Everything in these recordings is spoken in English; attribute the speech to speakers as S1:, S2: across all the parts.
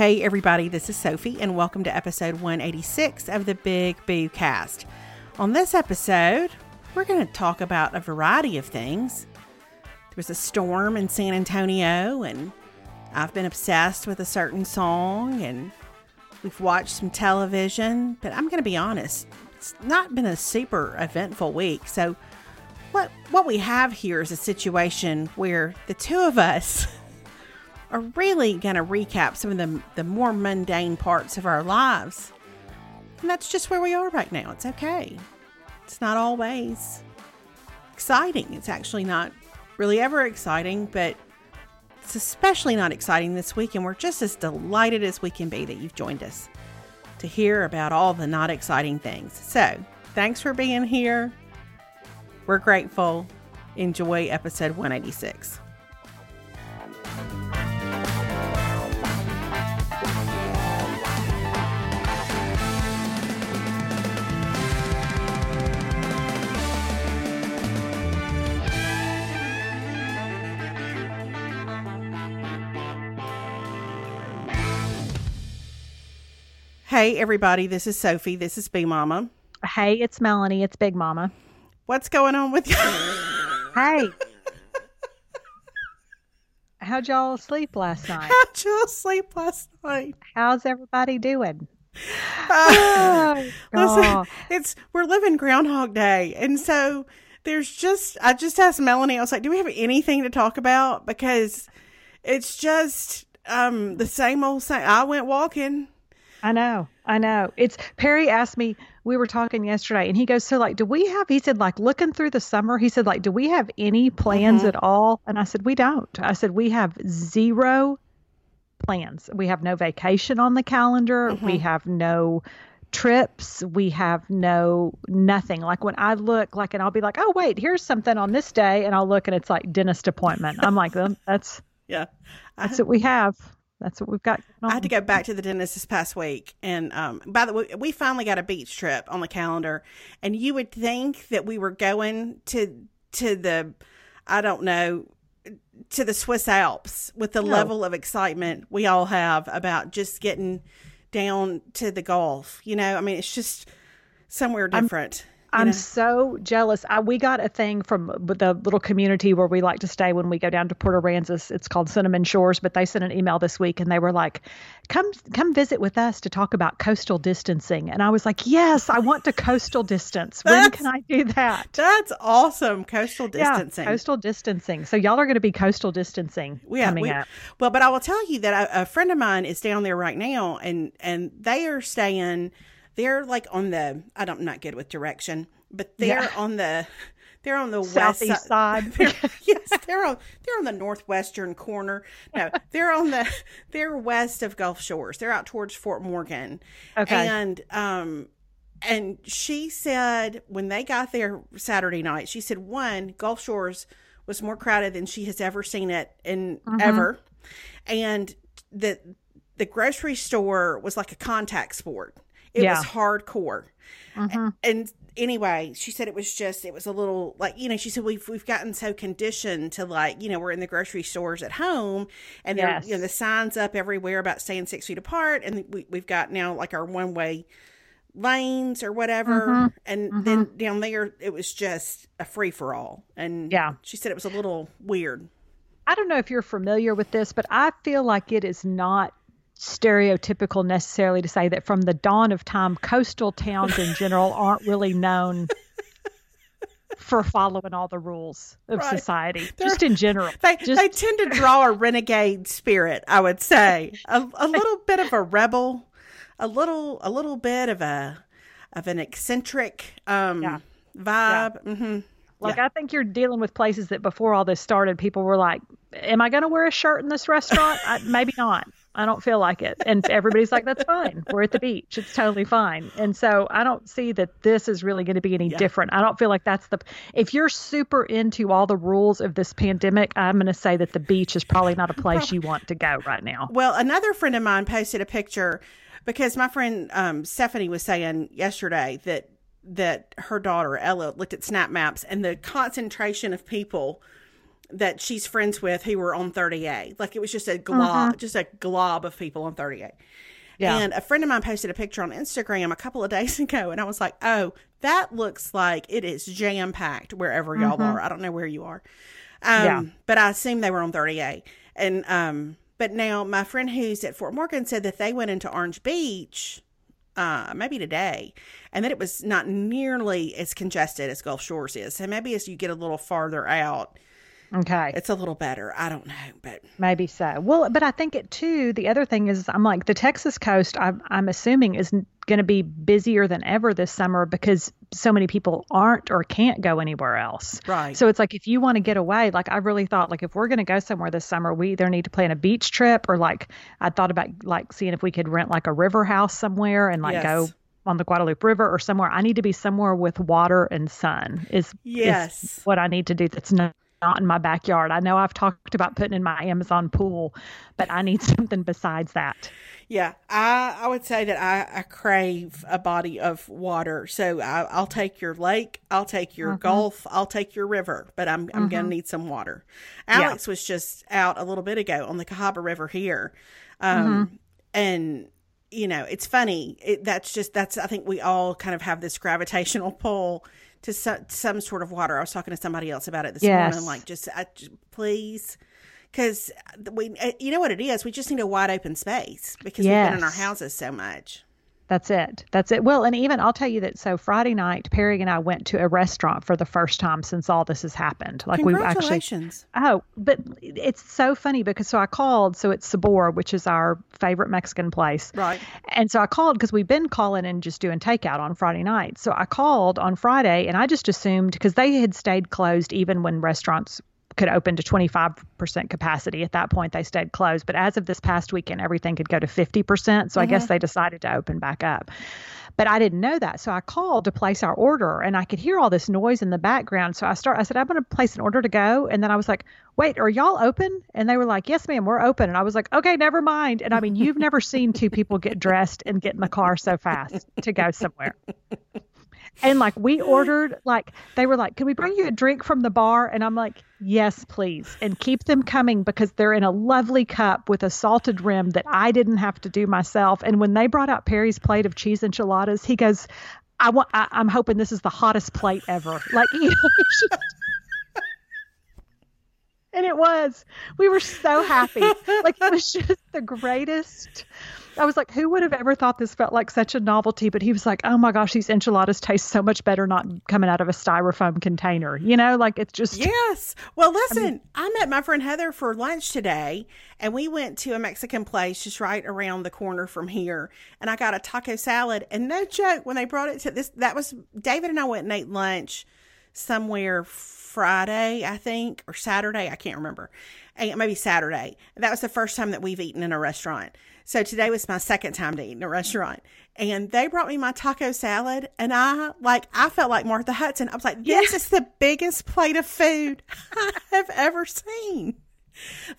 S1: Hey, everybody, this is Sophie, and welcome to episode 186 of the Big Boo Cast. On this episode, we're going to talk about a variety of things. There was a storm in San Antonio, and I've been obsessed with a certain song, and we've watched some television, but I'm going to be honest, it's not been a super eventful week. So, what, what we have here is a situation where the two of us are really going to recap some of the, the more mundane parts of our lives. And that's just where we are right now. It's okay. It's not always exciting. It's actually not really ever exciting, but it's especially not exciting this week. And we're just as delighted as we can be that you've joined us to hear about all the not exciting things. So, thanks for being here. We're grateful. Enjoy episode 186. Hey, everybody, this is Sophie. This is Big Mama.
S2: Hey, it's Melanie. It's Big Mama.
S1: What's going on with you?
S2: hey. How'd y'all sleep last night?
S1: How'd y'all sleep last night?
S2: How's everybody doing?
S1: Uh, listen, it's we're living Groundhog Day, and so there's just I just asked Melanie. I was like, "Do we have anything to talk about?" Because it's just um the same old same. I went walking.
S2: I know. I know. It's Perry asked me, we were talking yesterday, and he goes, So, like, do we have, he said, like, looking through the summer, he said, like, do we have any plans mm-hmm. at all? And I said, We don't. I said, We have zero plans. We have no vacation on the calendar. Mm-hmm. We have no trips. We have no nothing. Like when I look, like, and I'll be like, Oh, wait, here's something on this day. And I'll look and it's like dentist appointment. I'm like, That's,
S1: yeah,
S2: that's what we have that's what we've got.
S1: I had to go back to the dentist this past week, and um, by the way, we finally got a beach trip on the calendar. And you would think that we were going to to the, I don't know, to the Swiss Alps with the no. level of excitement we all have about just getting down to the Gulf. You know, I mean, it's just somewhere different.
S2: I'm know? so jealous. I, we got a thing from the little community where we like to stay when we go down to Port Aransas. It's called Cinnamon Shores, but they sent an email this week and they were like, "Come, come visit with us to talk about coastal distancing." And I was like, "Yes, I want to coastal distance. when can I do that?"
S1: That's awesome, coastal distancing.
S2: Yeah, coastal distancing. So y'all are going to be coastal distancing yeah, coming we, up.
S1: Well, but I will tell you that a, a friend of mine is down there right now, and and they are staying they're like on the I don't I'm not good with direction, but they're yeah. on the they're on the
S2: southeast
S1: west
S2: side.
S1: They're, yes, they're on they're on the northwestern corner. No, they're on the they're west of Gulf Shores. They're out towards Fort Morgan. Okay. And um and she said when they got there Saturday night, she said one, Gulf Shores was more crowded than she has ever seen it in mm-hmm. ever. And the the grocery store was like a contact sport. It yeah. was hardcore. Mm-hmm. And anyway, she said it was just it was a little like you know she said we've we've gotten so conditioned to like you know we're in the grocery stores at home and yes. you know the signs up everywhere about staying six feet apart and we we've got now like our one way lanes or whatever mm-hmm. and mm-hmm. then down there it was just a free for all and yeah she said it was a little weird.
S2: I don't know if you're familiar with this, but I feel like it is not stereotypical necessarily to say that from the dawn of time, coastal towns in general aren't really known for following all the rules of right. society, They're, just in general.
S1: They,
S2: just,
S1: they tend to draw a renegade spirit, I would say, a, a little bit of a rebel, a little a little bit of a of an eccentric um, yeah. vibe. Yeah. Mm-hmm.
S2: Like yeah. I think you're dealing with places that before all this started, people were like, "Am I going to wear a shirt in this restaurant? I, maybe not." I don't feel like it. And everybody's like, that's fine. We're at the beach. It's totally fine. And so I don't see that this is really going to be any yeah. different. I don't feel like that's the, if you're super into all the rules of this pandemic, I'm going to say that the beach is probably not a place you want to go right now.
S1: Well, another friend of mine posted a picture because my friend um, Stephanie was saying yesterday that that her daughter Ella looked at snap maps and the concentration of people that she's friends with who were on 30A. Like it was just a glob, just a glob of people on 30A.
S2: Yeah.
S1: And a friend of mine posted a picture on Instagram a couple of days ago, and I was like, "Oh, that looks like it is jam packed wherever y'all are. I don't know where you are, um,
S2: Yeah.
S1: but I assume they were on 30A. And um, but now my friend who's at Fort Morgan said that they went into Orange Beach, uh, maybe today, and that it was not nearly as congested as Gulf Shores is. So maybe as you get a little farther out,
S2: Okay.
S1: it's a little better. I don't know, but
S2: Maybe so. Well, but I think it too. The other thing is, I'm like the Texas coast. I'm, I'm assuming is going to be busier than ever this summer because so many people aren't or can't go anywhere else.
S1: Right.
S2: So it's like if you want to get away, like I really thought, like if we're going to go somewhere this summer, we either need to plan a beach trip or like I thought about like seeing if we could rent like a river house somewhere and like
S1: Yes.
S2: go on the Guadalupe River or somewhere. I need to be somewhere with water and sun. Is is
S1: Yes.
S2: what I need to do. That's not not in my backyard. I know I've talked about putting in my Amazon pool, but I need something besides that.
S1: Yeah, I I would say that I, I crave a body of water. So I, I'll take your lake, I'll take your mm-hmm. gulf, I'll take your river, but I'm I'm gonna mm-hmm. need some water. Alex was just out a little bit ago on the Cahaba River here, um, mm-hmm. and you know it's funny. It, that's just that's I think we all kind of have this gravitational pull to so, some sort of water. I was talking to somebody else about it this
S2: Yes.
S1: morning. Like, just I, just- please because we uh, you know what it is we just need a wide open space because we've been in our houses so much
S2: That's it. That's it. Well, and even I'll tell you that. So Friday night, Perry and I went to a restaurant for the first time since all this has happened. Like we actually
S1: congratulations
S2: Oh, but it's so funny because so I called. So it's Sabor, which is our favorite Mexican place.
S1: right
S2: And so I called because we've been calling and just doing takeout on Friday night. So I called on Friday and I just assumed because they had stayed closed even when restaurants could open to 25% capacity. At that point, they stayed closed. But as of this past weekend, everything could go to 50%. So I guess mm-hmm. they decided to open back up. But I didn't know that. So I called to place our order and I could hear all this noise in the background. So I start I said, I'm gonna place an order to go. And then I was like, Wait, are y'all open? And they were like, Yes, ma'am, we're open. And I was like, Okay, never mind. And I mean, you've never seen two people get dressed and get in the car so fast to go somewhere. And like we ordered, like they were like, "Can we bring you a drink from the bar?" And I'm like, "Yes, please." And keep them coming because they're in a lovely cup with a salted rim that I didn't have to do myself. And when they brought out Perry's plate of cheese enchiladas, he goes, "I want. I, I'm hoping this is the hottest plate ever." Like, you know, and it was. We were so happy. Like it was just the greatest. I was like, who would have ever thought this felt like such a novelty? But he was like, oh my gosh, these enchiladas taste so much better not coming out of a styrofoam container. You know, like it's just
S1: yes well listen I, met my friend heather for lunch today and we went to a mexican place just right around the corner from here and i got a taco salad and no joke when they brought it to this that was david and i went and ate lunch somewhere Friday, I think, or Saturday. I can't remember. And maybe Saturday. That was the first time that we've eaten in a restaurant. So today was my second time to eat in a restaurant. And they brought me my taco salad. And I, like, I felt like Martha Hudson. I was like, this is the biggest plate of food I have ever seen.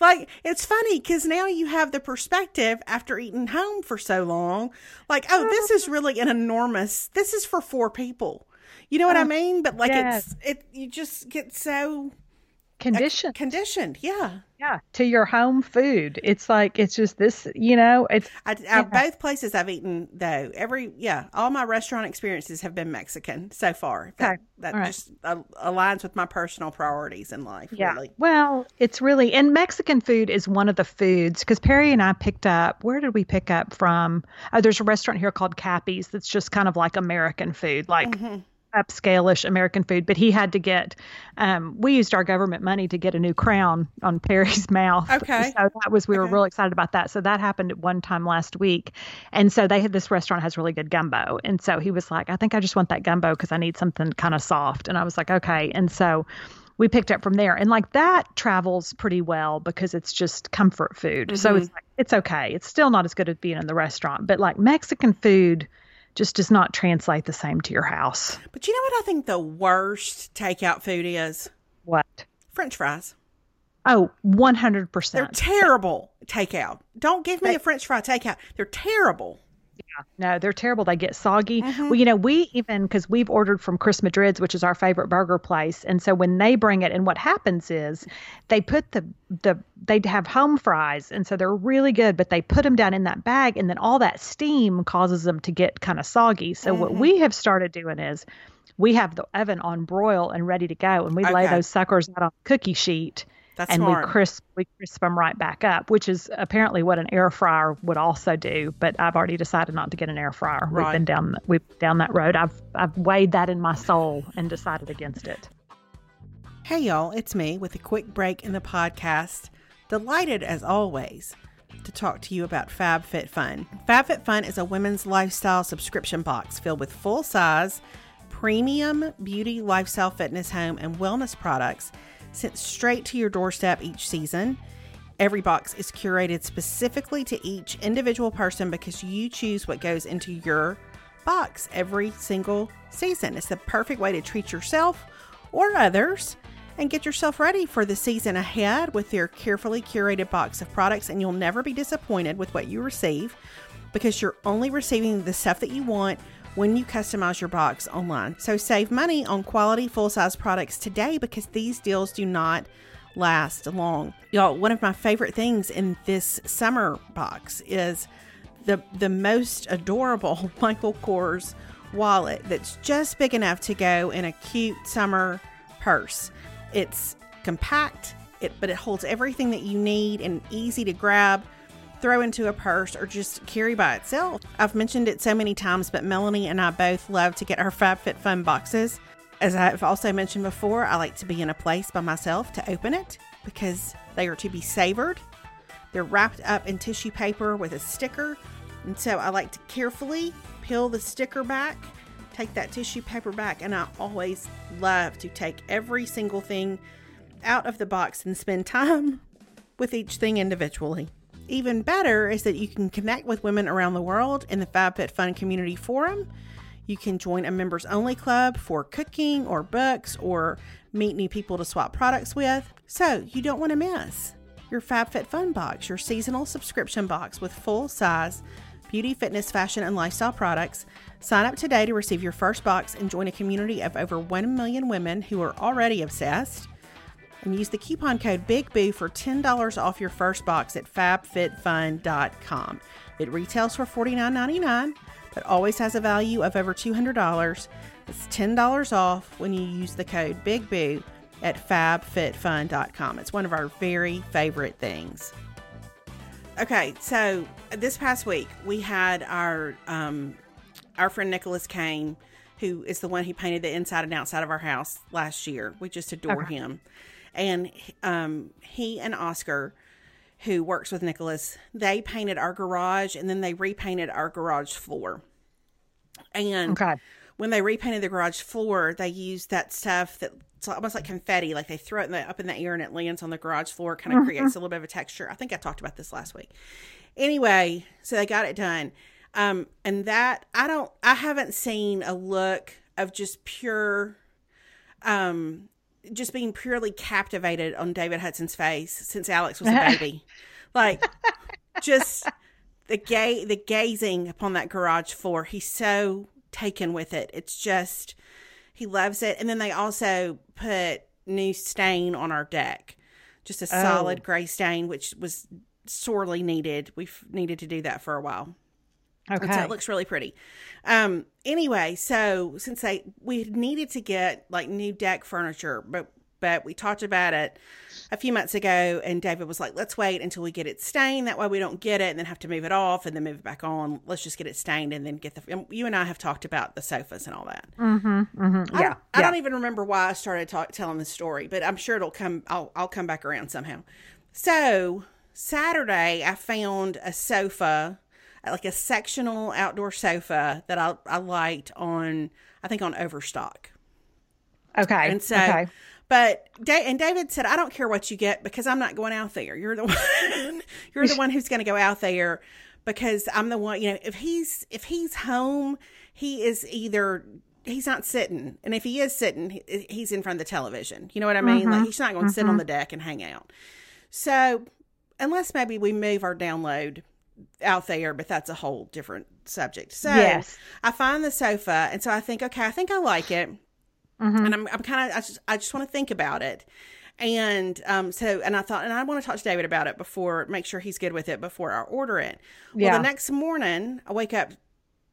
S1: Like, it's funny because now you have the perspective after eating home for so long. Like, oh, this is mm-hmm. really an enormous, this is for four people. You know what I oh, mean? But like,
S2: yes.
S1: it's, it, you just get so
S2: conditioned.
S1: conditioned. Yeah.
S2: yeah, to your home food. It's like it's just this. You know, it's
S1: I, I, both places I've eaten though, every yeah, all my restaurant experiences have been Mexican so far. That,
S2: Okay.
S1: that
S2: All right.
S1: just uh, aligns with my personal priorities in life.
S2: Yeah.
S1: Really.
S2: Well, it's really, and Mexican food is one of the foods because Perry and I picked up, where did we pick up from? Oh, there's a restaurant here called Cappy's that's just kind of like American food, like
S1: Mm-hmm.
S2: Upscale-ish American food. But he had to get, um, we used our government money to get a new crown on Perry's mouth.
S1: Okay.
S2: So that was, we were
S1: Okay.
S2: real excited about that. So that happened at one time last week. And so they had, this restaurant has really good gumbo. And so he was like, I think I just want that gumbo because I need something kind of soft. And I was like, okay. And so, we picked up from there and like that travels pretty well because it's just comfort food so it's like it's okay it's still not as good as being in the restaurant but like mexican food just does not translate the same to your house
S1: But you know what I think the worst takeout food is?
S2: what
S1: French fries.
S2: oh
S1: They're
S2: 100%
S1: terrible takeout. Don't give me a French fry takeout. They're terrible.
S2: Yeah, no, they're terrible. They get soggy. Mm-hmm. Well, you know, we even because we've ordered from Chris Madrid's, which is our favorite burger place, and so when they bring it, and what happens is they put the the they have home fries, and so they're really good, but they put them down in that bag, and then all that steam causes them to get kind of soggy. So mm-hmm. what we have started doing is we have the oven on broil and ready to go, and we okay. lay those suckers out on the cookie sheet
S1: that's
S2: and
S1: smart.
S2: we crisp we crisp them right back up, which is apparently what an air fryer would also do. But I've already decided not to get an air fryer. Right. We've been down we've down that road. I've I've weighed that in my soul and decided against it.
S1: Hey y'all, it's me with a quick break in the podcast. Delighted as always to talk to you about FabFitFun. FabFitFun is a women's lifestyle subscription box filled with full size, premium beauty, lifestyle, fitness, home, and wellness products sent straight to your doorstep each season. Every box is curated specifically to each individual person because you choose what goes into your box every single season. It's the perfect way to treat yourself or others and get yourself ready for the season ahead with their carefully curated box of products, and you'll never be disappointed with what you receive because you're only receiving the stuff that you want when you customize your box online. So save money on quality full size products today because these deals do not last long. Y'all, one of my favorite things in this summer box is the the most adorable Michael Kors wallet that's just big enough to go in a cute summer purse. It's compact, it but it holds everything that you need and easy to grab throw into a purse, or just carry by itself. I've mentioned it so many times, but Melanie and I both love to get our FabFitFun boxes. As I've also mentioned before, I like to be in a place by myself to open it because they are to be savored. They're wrapped up in tissue paper with a sticker, and so I like to carefully peel the sticker back, take that tissue paper back, and I always love to take every single thing out of the box and spend time with each thing individually. Even better is that you can connect with women around the world in the FabFitFun Community Forum. You can join a members only club for cooking or books or meet new people to swap products with. So you don't want to miss your FabFitFun box, your seasonal subscription box with full size beauty, fitness, fashion, and lifestyle products. Sign up today to receive your first box and join a community of over 1 million women who are already obsessed and use the coupon code BIGBOO for $10 off your first box at fabfitfun.com. It retails for $49.99, but always has a value of over $200. It's $10 off when you use the code BIGBOO at fabfitfun.com. It's one of our very favorite things. Okay, so this past week we had our um, our friend Nicholas came, who is the one who painted the inside and outside of our house last year. We just adore okay. him and um, he and Oscar, who works with Nicholas, they painted our garage and then they repainted our garage floor. And okay. when they repainted the garage floor, they used that stuff that it's almost like confetti, like they throw it in the, up in the air and it lands on the garage floor, kind of mm-hmm. creates a little bit of a texture. I think I talked about this last week. Anyway, so they got it done. Um, and that I don't, I haven't seen a look of just pure, um, just being purely captivated on David Hudson's face since Alex was a baby. like just the gay the gazing upon that garage floor. He's so taken with it. It's just he loves it. And then they also put new stain on our deck. Just a oh. solid gray stain, which was sorely needed. We've needed to do that for a while. Okay. So it looks really pretty. Um, anyway, so since they we needed to get like new deck furniture, but but we talked about it a few months ago and David was like, let's wait until we get it stained. That way we don't get it and then have to move it off and then move it back on. Let's just get it stained and then get the. You and I have talked about the sofas and all that.
S2: Mm-hmm, mm-hmm.
S1: I,
S2: yeah,
S1: I
S2: yeah.
S1: don't even remember why I started talk, telling the story, but I'm sure it'll come. I'll I'll come back around somehow. So Saturday, I found a sofa like a sectional outdoor sofa that I, I liked on, I think on Overstock.
S2: Okay.
S1: And so,
S2: okay.
S1: but and David said, I don't care what you get because I'm not going out there. You're the one, you're the one who's going to go out there because I'm the one, you know, if he's, if he's home, he is either he's not sitting and if he is sitting he's in front of the television you know what i mean mm-hmm. like he's not going to mm-hmm. sit on mm-hmm. the deck and hang out so unless maybe we move our download out there, but that's a whole different subject. So
S2: Yes.
S1: I find the sofa, and so I think, okay, I think I like it,
S2: Mhm.
S1: and I'm I'm kind of I just I just want to think about it. And um, so, and I thought, and I want to talk to David about it before, make sure he's good with it before I order it. Well,
S2: Yeah.
S1: the next morning, I wake up,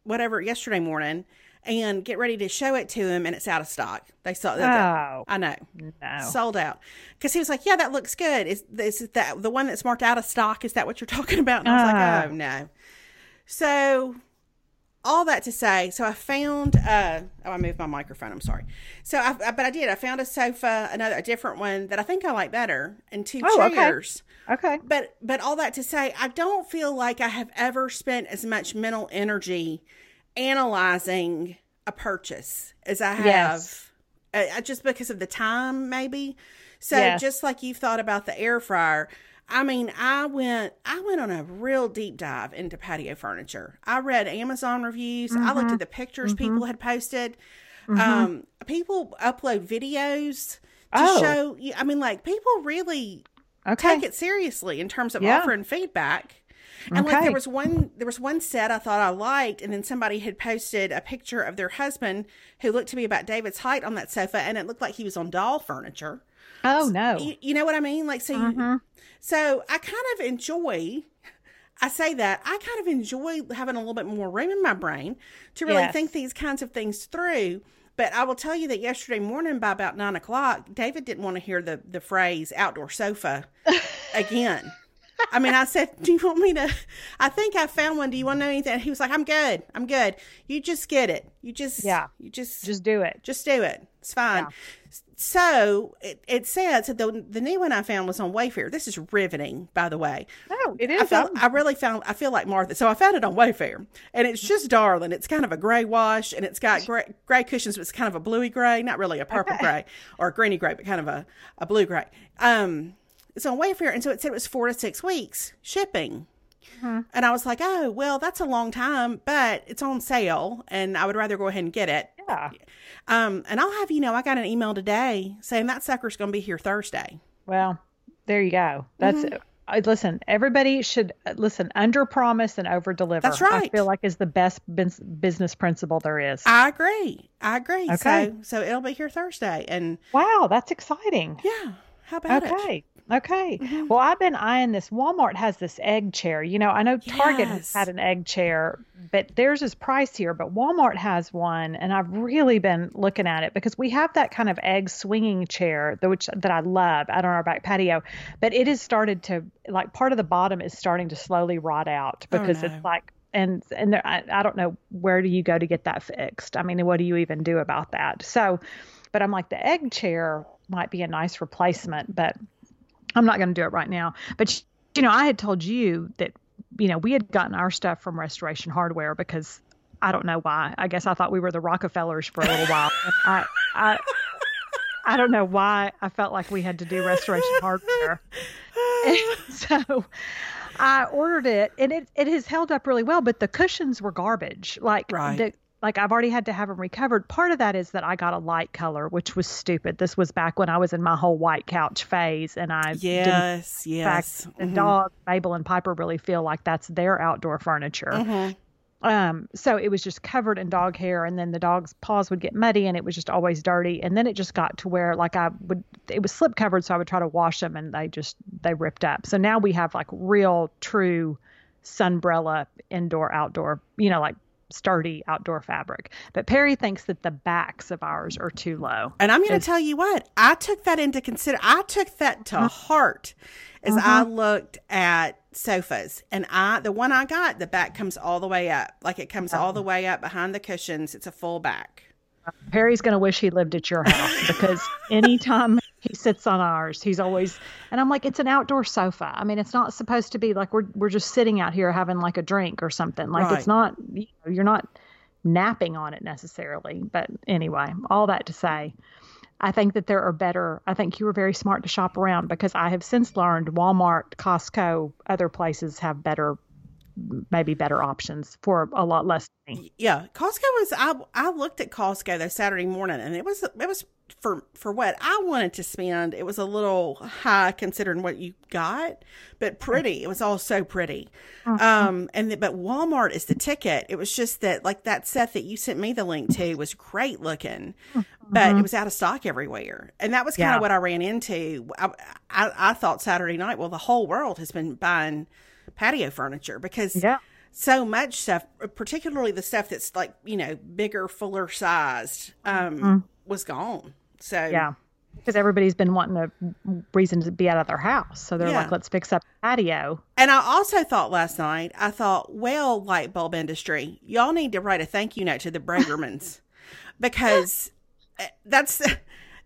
S1: whatever, yesterday morning, and get ready to show it to him, and it's out of stock. They saw that.
S2: Oh
S1: I know,
S2: no.
S1: sold out. Because he was like, "Yeah, that looks good. Is is that the one that's marked out of stock? Is that what you're talking about?" And I was like, "Oh no." So, all that to say, so I found. uh Oh, I moved my microphone. I'm sorry. So, I, I- but I did. I found a sofa, another a different one that I think I like better, and two
S2: Oh, okay.
S1: chairs
S2: Okay.
S1: but but all that to say i don't feel like i have ever spent as much mental energy analyzing a purchase as i have
S2: Yes.
S1: uh, uh, just because of the time maybe so
S2: Yes.
S1: just like you thought about the air fryer i mean i went i went on a real deep dive into patio furniture i read amazon reviews i looked at the pictures people had posted um people upload videos to
S2: Oh.
S1: show you i mean like people really
S2: Okay.
S1: take it seriously in terms of
S2: Yeah.
S1: offering feedback. And like there was one there was one set I thought I liked and then somebody had posted a picture of their husband who looked to be about David's height on that sofa and it looked like he was on doll furniture.
S2: Oh no.
S1: You, you know what I mean? Like so you, mm-hmm. so I kind of enjoy I say that I kind of enjoy having a little bit more room in my brain to really
S2: Yes.
S1: think these kinds of things through. But I will tell you that yesterday morning by about nine o'clock, David didn't want to hear the, the phrase outdoor sofa again. I mean, I said, Do you want me to? I think I found one. Do you want to know anything? He was like, I'm good. I'm good. You just get it. You just,
S2: Yeah.
S1: You just,
S2: Just do it.
S1: just do it. It's fine. So it, it said, so the, the new one I found was on Wayfair. This is riveting, by the way.
S2: No, it
S1: I
S2: is.
S1: feel,
S2: I'm-
S1: I really found, I feel like Martha. So I found it on Wayfair and it's just darling. It's kind of a gray wash and it's got gray, gray cushions, but it's kind of a bluey gray, not really a purple gray or a greeny gray, but kind of a, a blue gray. Um, it's on Wayfair. And so it said it was four to six weeks shipping. And I was like, oh, well, that's a long time, but it's on sale and I would rather go ahead and get it.
S2: yeah.
S1: Um, and I'll have you know, I got an email today saying that sucker's going to be here Thursday.
S2: Well, there you go. That's
S1: Mm-hmm.
S2: I listen. Everybody should uh, listen. Under promise and over deliver.
S1: That's right.
S2: I feel like is the best business principle there is.
S1: I agree. I agree.
S2: Okay.
S1: So, so it'll be here Thursday. And
S2: wow, that's exciting.
S1: yeah, how about it?
S2: Okay. Okay. Mm-hmm. Well, I've been eyeing this. Walmart has this egg chair. You know, I know Target has had an egg chair, but theirs is pricier. But Walmart has one, and I've really been looking at it because we have that kind of egg swinging chair, that- which that I love out on our back patio. But it has started to like part of the bottom is starting to slowly rot out oh, because
S1: no.
S2: it's like. And and there, I, I don't know where do you go to get that fixed. I mean, what do you even do about that? So, but I'm like the egg chair might be a nice replacement, but I'm not going to do it right now. But you know, I had told you that you know we had gotten our stuff from Restoration Hardware because I don't know why. I guess I thought we were the Rockefellers for a little while. I I I don't know why I felt like we had to do Restoration Hardware. so I ordered it and it, it has held up really well, but the cushions were garbage. Like
S1: Right.
S2: the like I've already had to have them recovered. Part of that is that I got a light color, which was stupid. This was back when I was in my whole white couch phase, and I
S1: Yes, yes.
S2: fact, the dog, Mabel and Piper really feel like that's their outdoor furniture.
S1: Mhm.
S2: Um, so it was just covered in dog hair, and then the dog's paws would get muddy, and it was just always dirty. And then it just got to where, like, I would, it was slip covered, so I would try to wash them, and they just they ripped up. So now we have like real, true sunbrella indoor outdoor, you know, like sturdy outdoor fabric. But Perry thinks that the backs of ours are too low.
S1: And I'm going to tell you what, I took that into consider. I took that to
S2: Mm-hmm.
S1: heart as I looked at sofas. And I, the one I got, the back comes all the way up. Like it comes all the way up behind the cushions. It's a full back.
S2: Perry's going to wish he lived at your house because anytime he sits on ours, he's always, and I'm like, it's an outdoor sofa. I mean, it's not supposed to be like we're, we're just sitting out here having like a drink or something. Like
S1: Right.
S2: it's not, you know, you're not napping on it necessarily. But anyway, all that to say, I think that there are better, I think you were very smart to shop around because I have since learned Walmart, Costco, other places have better maybe better options for a lot less money.
S1: Yeah, Costco was. I I looked at Costco though Saturday morning, and it was it was for for what I wanted to spend. It was a little high considering what you got, but pretty. It was all so pretty. Mm-hmm. Um, and the, but Walmart is the ticket. It was just that like that set that you sent me the link to was great looking, mm-hmm. but it was out of stock everywhere, and that was kind of yeah. what I ran into. I, I I thought Saturday night. Well, the whole world has been buying patio furniture because
S2: yeah
S1: so much stuff, particularly the stuff that's like, you know, bigger, fuller sized, um, mm. was gone. So,
S2: yeah, because everybody's been wanting a reason to be out of their house. So they're yeah. like, let's fix up patio.
S1: And I also thought last night, I thought, well, light bulb industry, y'all need to write a thank you note to the Bravermans because eh, that's the,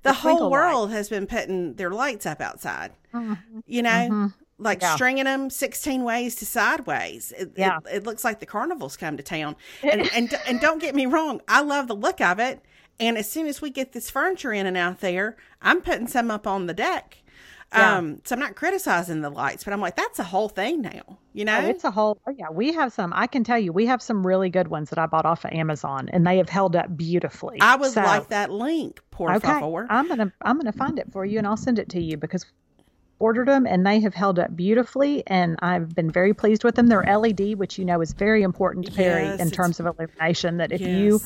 S1: the whole world light. has been putting their lights up outside. Mm-hmm. You know, mm-hmm like yeah. stringing them 16 ways to sideways. It, yeah. It, it, looks like the carnival's come to town. And, and, and don't get me wrong, I love the look of it. And as soon as we get this furniture in and out there, I'm putting some up on the deck. Yeah. Um, so I'm not criticizing the lights, but I'm like, that's a whole thing now, you know?
S2: Oh, it's a whole, oh yeah, we have some, I can tell you, we have some really good ones that I bought off of Amazon and they have held up beautifully.
S1: I would so, like that link, poor okay, favor.
S2: I'm going to, I'm going to find it for you and I'll send it to you because ordered them and they have held up beautifully and I've been very pleased with them. They're LED, which you know is very important to Perry yes, in terms of illumination that if yes. you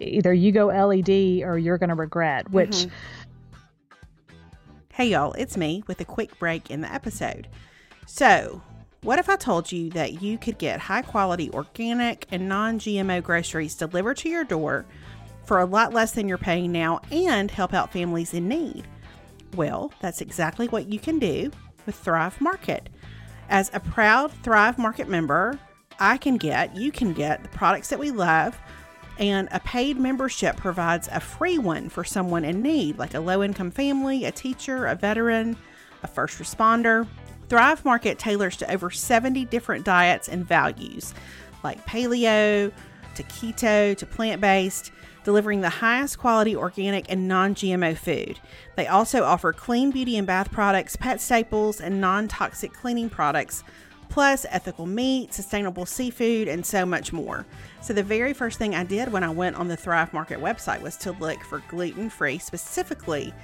S2: either you go LED or you're going to regret, which mm-hmm.
S1: Hey y'all, it's me with a quick break in the episode. So, what if I told you that you could get high quality organic and non GMO groceries delivered to your door for a lot less than you're paying now and help out families in need? Well, that's exactly what you can do with Thrive Market. As a proud Thrive Market member, I can get, you can get the products that we love, and a paid membership provides a free one for someone in need, like a low income family, a teacher, a veteran, a first responder. Thrive Market tailors to over 70 different diets and values, like paleo to keto to plant based delivering the highest quality organic and non GMO food. They also offer clean beauty and bath products, pet staples, and non toxic cleaning products, plus ethical meat, sustainable seafood, and so much more. So, the very first thing I did when I went on the Thrive Market website was to look for gluten free, specifically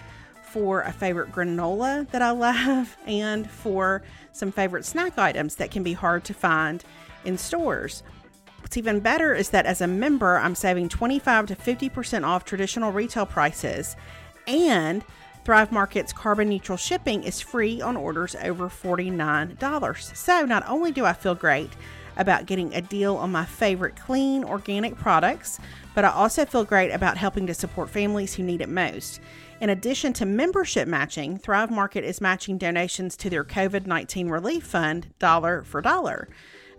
S1: for a favorite granola that I love and for some favorite snack items that can be hard to find in stores. What's even better is that as a member, I'm saving 25 to 50% off traditional retail prices, and Thrive Market's carbon neutral shipping is free on orders over $49. So not only do I feel great about getting a deal on my favorite clean organic products, but I also feel great about helping to support families who need it most. In addition to membership matching, Thrive Market is matching donations to their COVID 19 relief fund dollar for dollar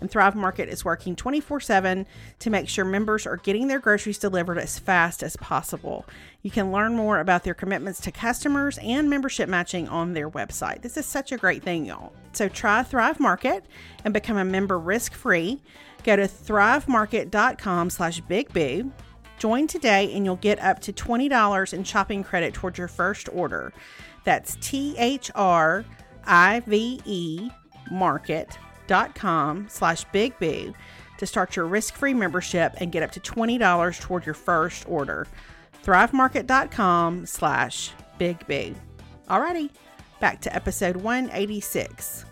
S1: and Thrive Market is working 24 7 to make sure members are getting their groceries delivered as fast as possible. You can learn more about their commitments to customers and membership matching on their website. This is such a great thing, y'all. So try Thrive Market and become a member risk free. Go to thrivemarket.com slash bigboo. Join today and you'll get up to $20 in shopping credit towards your first order. That's T H R I V E market thrivemarket.com slash bigboo to start your risk-free membership and get up to $20 toward your first order. thrivemarket.com slash bigboo. Alrighty, back to episode 186.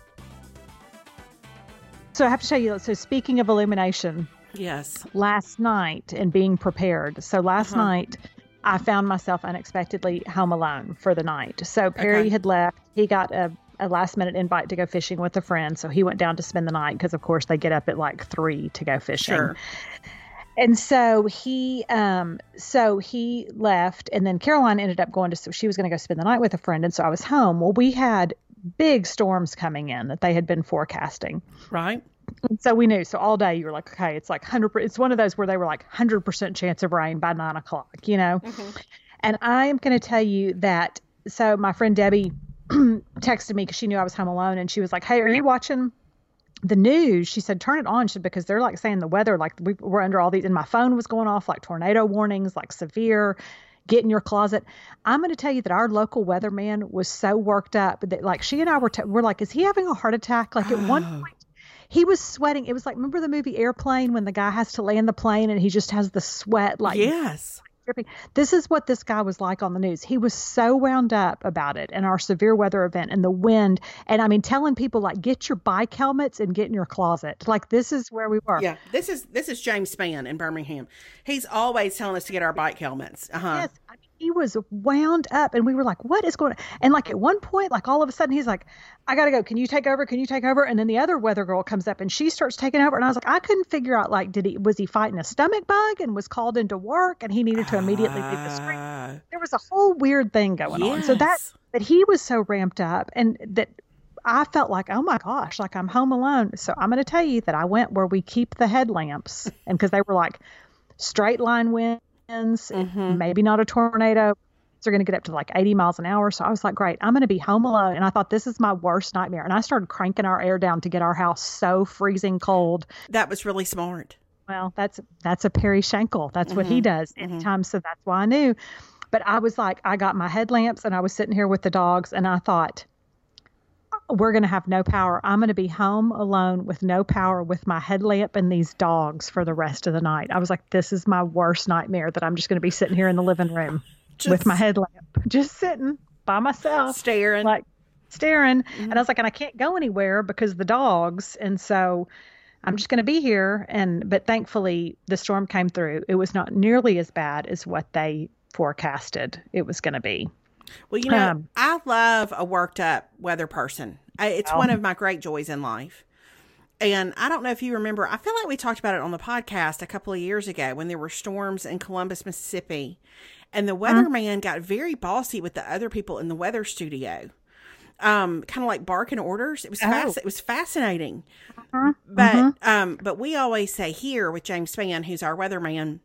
S2: So I have to tell you, so speaking of illumination,
S1: yes,
S2: last night and being prepared. So last uh-huh. night I found myself unexpectedly home alone for the night. So Perry okay. had left. He got a a last minute invite to go fishing with a friend. So he went down to spend the night because, of course, they get up at like three to go fishing. Sure. And so he, um, so he left, and then Caroline ended up going to. So she was going to go spend the night with a friend, and so I was home. Well, we had big storms coming in that they had been forecasting.
S1: Right.
S2: And so we knew. So all day you were like, okay, it's like hundred. It's one of those where they were like hundred percent chance of rain by nine o'clock. You know. Mm-hmm. And I am going to tell you that. So my friend Debbie texted me because she knew I was home alone, and she was like, "Hey, are you watching?" the news, she said, turn it on. She said, because they're like saying the weather, like we, we're under all these, and my phone was going off like tornado warnings, like severe, get in your closet. I'm going to tell you that our local weatherman was so worked up that like she and I were, t- we're like, is he having a heart attack? Like at one point, he was sweating. It was like remember the movie Airplane when the guy has to land the plane and he just has the sweat like
S1: yes.
S2: Dripping. This is what this guy was like on the news. He was so wound up about it and our severe weather event and the wind. And I mean, telling people like, get your bike helmets and get in your closet. Like this is where we were.
S1: Yeah, this is this is James Spann in Birmingham. He's always telling us to get our bike helmets. Uh huh.
S2: Yes, I he was wound up, and we were like, "What is going on?" And like at one point, like all of a sudden, he's like, "I gotta go. Can you take over? Can you take over?" And then the other weather girl comes up, and she starts taking over. And I was like, I couldn't figure out like, did he was he fighting a stomach bug and was called into work, and he needed to immediately leave the screen.
S1: Ah,
S2: There was a whole weird thing going on. So that
S1: yes.
S2: that he was so ramped up, and that. I felt like, oh my gosh, like I'm home alone. So I'm going to tell you that I went where we keep the headlamps, and because they were like straight line winds,
S1: Mhm.
S2: maybe not a tornado. They're going to get up to like 80 miles an hour. So I was like, great, I'm going to be home alone. And I thought, this is my worst nightmare. And I started cranking our air down to get our house so freezing cold.
S1: That was really smart.
S2: Well, that's that's a Perry Shankle. That's what he does anytime. So that's why I knew. But I was like, I got my headlamps and I was sitting here with the dogs, and I thought, we're going to have no power. I'm going to be home alone with no power with my headlamp and these dogs for the rest of the night. I was like, this is my worst nightmare that I'm just going to be sitting here in the living room with my headlamp, just sitting by myself
S1: staring.
S2: like staring and i mm-hmm. was like and i can't go anywhere because the dogs and so i'm just going to be here and but thankfully the storm came through it was not nearly as bad as what they forecasted it was going to be
S1: Well, you know,
S2: Um,
S1: I love a worked up weather person. It's one of my great joys in life. And I don't know if you remember, I feel like we talked about it on the podcast a couple of years ago when there were storms in Columbus, Mississippi. And the weatherman got very bossy with the other people in the weather studio. Um, kind of like barking orders. It was fast. It was fascinating. But um, but we always say here with James Spann, who's our weatherman,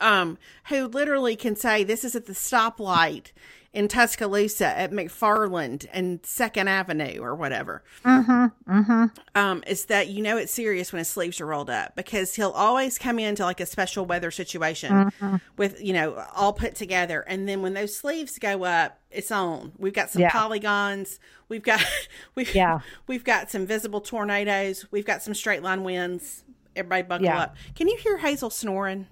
S1: um, who literally can say this is at the stoplight in Tuscaloosa at McFarland and Second Avenue or whatever. Mm-hmm, mm-hmm. Um, is that you know it's serious when his sleeves are rolled up because he'll always come into like a special weather situation with you know all put together, and then when those sleeves go up, it's on. We've got some
S2: Yeah.
S1: polygons. We've got we've
S2: Yeah.
S1: we've got some visible tornadoes. We've got some straight line winds. Everybody buckle
S2: Yeah.
S1: up. Can you hear Hazel snoring?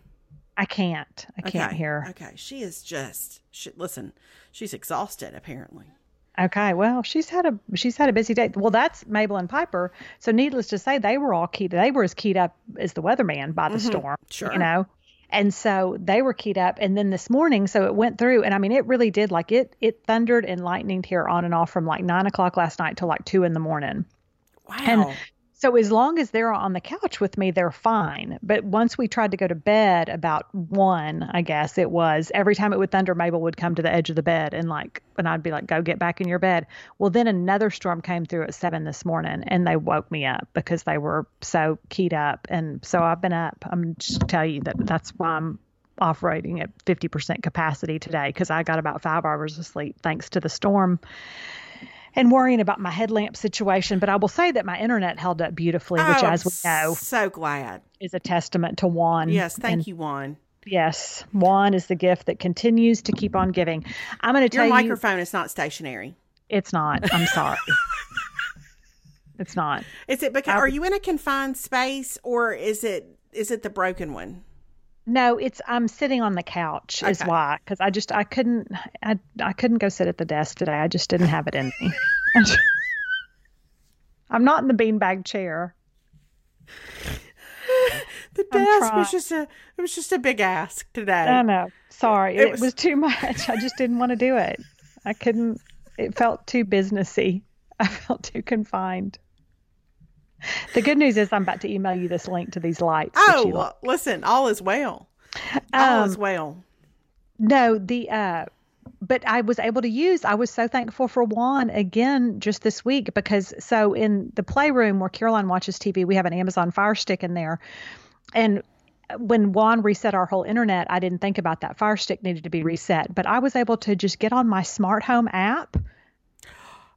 S2: I can't i can't
S1: Okay.
S2: hear
S1: Okay, she is just. She, listen, she's exhausted apparently.
S2: Okay, well, she's had a she's had a busy day. Well, that's Mabel and Piper. So, needless to say, they were all keyed. They were as keyed up as the weatherman by the mm-hmm. storm.
S1: Sure.
S2: you know. And so they were keyed up. And then this morning, so it went through, and I mean, it really did. Like it it thundered and lightninged here on and off from like nine o'clock last night till like two in the morning.
S1: Wow.
S2: And so as long as they're on the couch with me, they're fine. But once we tried to go to bed about one, I guess it was, every time it would thunder, Mabel would come to the edge of the bed and like, and I'd be like, go get back in your bed. Well, then another storm came through at seven this morning and they woke me up because they were so keyed up. And so I've been up. I'm just tell you that that's why I'm operating at 50% capacity today because I got about five hours of sleep thanks to the storm and worrying about my headlamp situation. But I will say that my internet held up beautifully, which,
S1: Oh,
S2: as we know,
S1: so glad.
S2: is a testament to Juan.
S1: Yes, thank
S2: And
S1: you, Juan.
S2: Yes, Juan is the gift that continues to keep on giving. I'm going to tell you, Your
S1: microphone is not stationary.
S2: it's not. I'm sorry. it's not.
S1: Is it because are you in a confined space or is it is it the broken one?
S2: No, it's I'm sitting on the couch is why because I just I couldn't I I couldn't go sit at the desk today. I just didn't have it in me. I'm not in the beanbag chair.
S1: The desk was just a it was just a big ask today.
S2: I know. Sorry,
S1: It
S2: it,
S1: was-
S2: was... too much. I just didn't want to do it. I couldn't. It felt too businessy. I felt too confined. The good news is I'm about to email you this link to these lights.
S1: oh, well, listen, all is well. All
S2: Um,
S1: is well.
S2: No, the uh but I was able to use I was so thankful for Juan again just this week because so in the playroom where Caroline watches TV, we have an Amazon Fire Stick in there. And when Juan reset our whole internet, I didn't think about that Fire Stick needed to be reset, but I was able to just get on my smart home app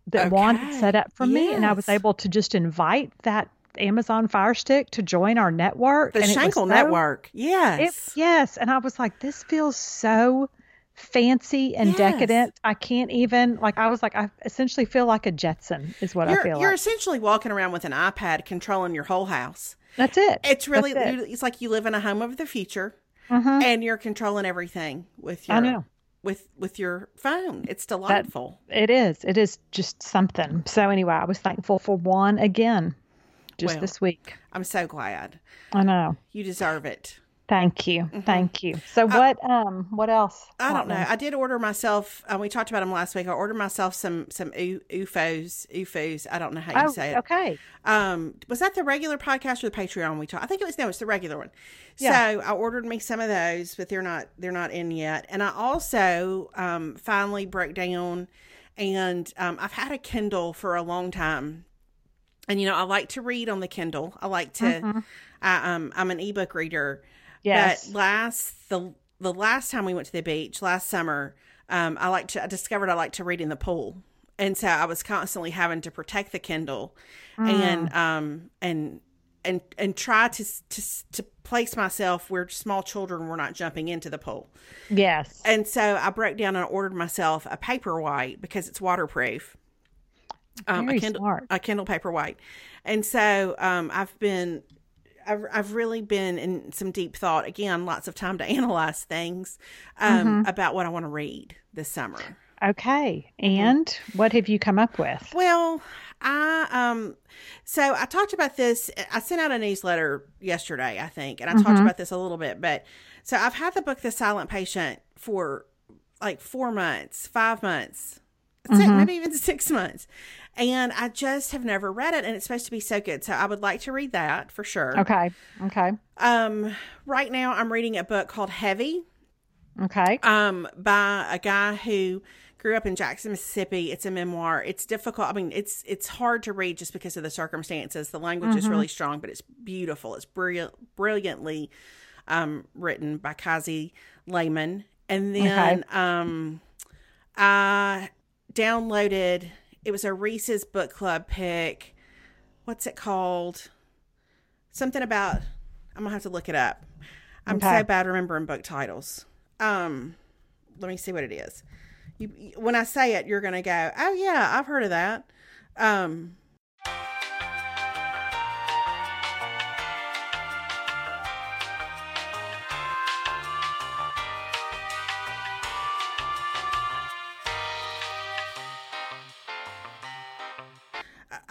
S2: that Juan had set up for me and I was able to just invite that Amazon Fire Stick to join our network.
S1: The Shankle
S2: so-
S1: Network.
S2: it,
S1: Yes.
S2: yes, and I was like, this feels so fancy and
S1: Yes.
S2: decadent. I can't even like I was like I essentially feel like a Jetson is what
S1: You're,
S2: I feel
S1: you're
S2: like.
S1: essentially walking around with an iPad controlling your whole house.
S2: That's it.
S1: It's really,
S2: it.
S1: it's like you live in a home of the future
S2: Mhm.
S1: and you're controlling everything with your,
S2: I know.
S1: With, with your phone. It's delightful.
S2: It is. It is just something. So anyway, I was thankful for Juan again just
S1: Well.
S2: this week.
S1: I'm so glad.
S2: I know.
S1: You deserve it.
S2: Thank you. Thank you. So what um what else?
S1: Mm-hmm. I don't know. I did order myself. Uh, we talked about them last week. I ordered myself some some Oofos. Oofos. I don't know how you
S2: Oh,
S1: say it.
S2: okay.
S1: Um, was that the regular podcast or the Patreon we talked? I think it was no, it's the regular one.
S2: Yeah.
S1: So I ordered me some of those, but they're not they're not in yet. And I also um finally broke down, and um I've had a Kindle for a long time, and you know I like to read on the Kindle. I like to.
S2: Mm-hmm.
S1: I, um, I'm an ebook reader.
S2: Yes.
S1: But last the the last time we went to the beach last summer, um, I like to I discovered I like to read in the pool, and so I was constantly having to protect the Kindle, and
S2: Mm.
S1: um and and and try to to to place myself where small children were not jumping into the pool.
S2: yes.
S1: And so I broke down and ordered myself a paperwhite because it's waterproof. Um, a Kindle,
S2: smart.
S1: a Kindle Paperwhite, and so um, I've been, I've, I've really been in some deep thought. Again, lots of time to analyze things um,
S2: Mm-hmm.
S1: about what I want to read this summer.
S2: Okay.
S1: Mm-hmm.
S2: And what have you come up with?
S1: Well, I um so I talked about this I sent out a newsletter yesterday, I think, and I talked about this a little bit, but so I've had the book The Silent Patient for like 4 months, 5 months. Six, maybe even 6 months. And I just have never read it and it's supposed to be so good. So I would like to read that for sure.
S2: Okay. Okay.
S1: Um right now I'm reading a book called Heavy
S2: Okay.
S1: um by a guy who grew up in Jackson, Mississippi. It's a memoir. It's difficult. I mean, it's it's hard to read just because of the circumstances. The language is really strong, but it's beautiful. It's brilliant, brilliantly um, written by Kiese Laymon. And then um, I downloaded. It was a Reese's book club pick. What's it called? Something about. I'm gonna have to look it up. I'm
S2: Okay.
S1: so bad remembering book titles. Um, let me see what it is. You, when I say it, you're gonna go, "Oh yeah, I've heard of that." Um,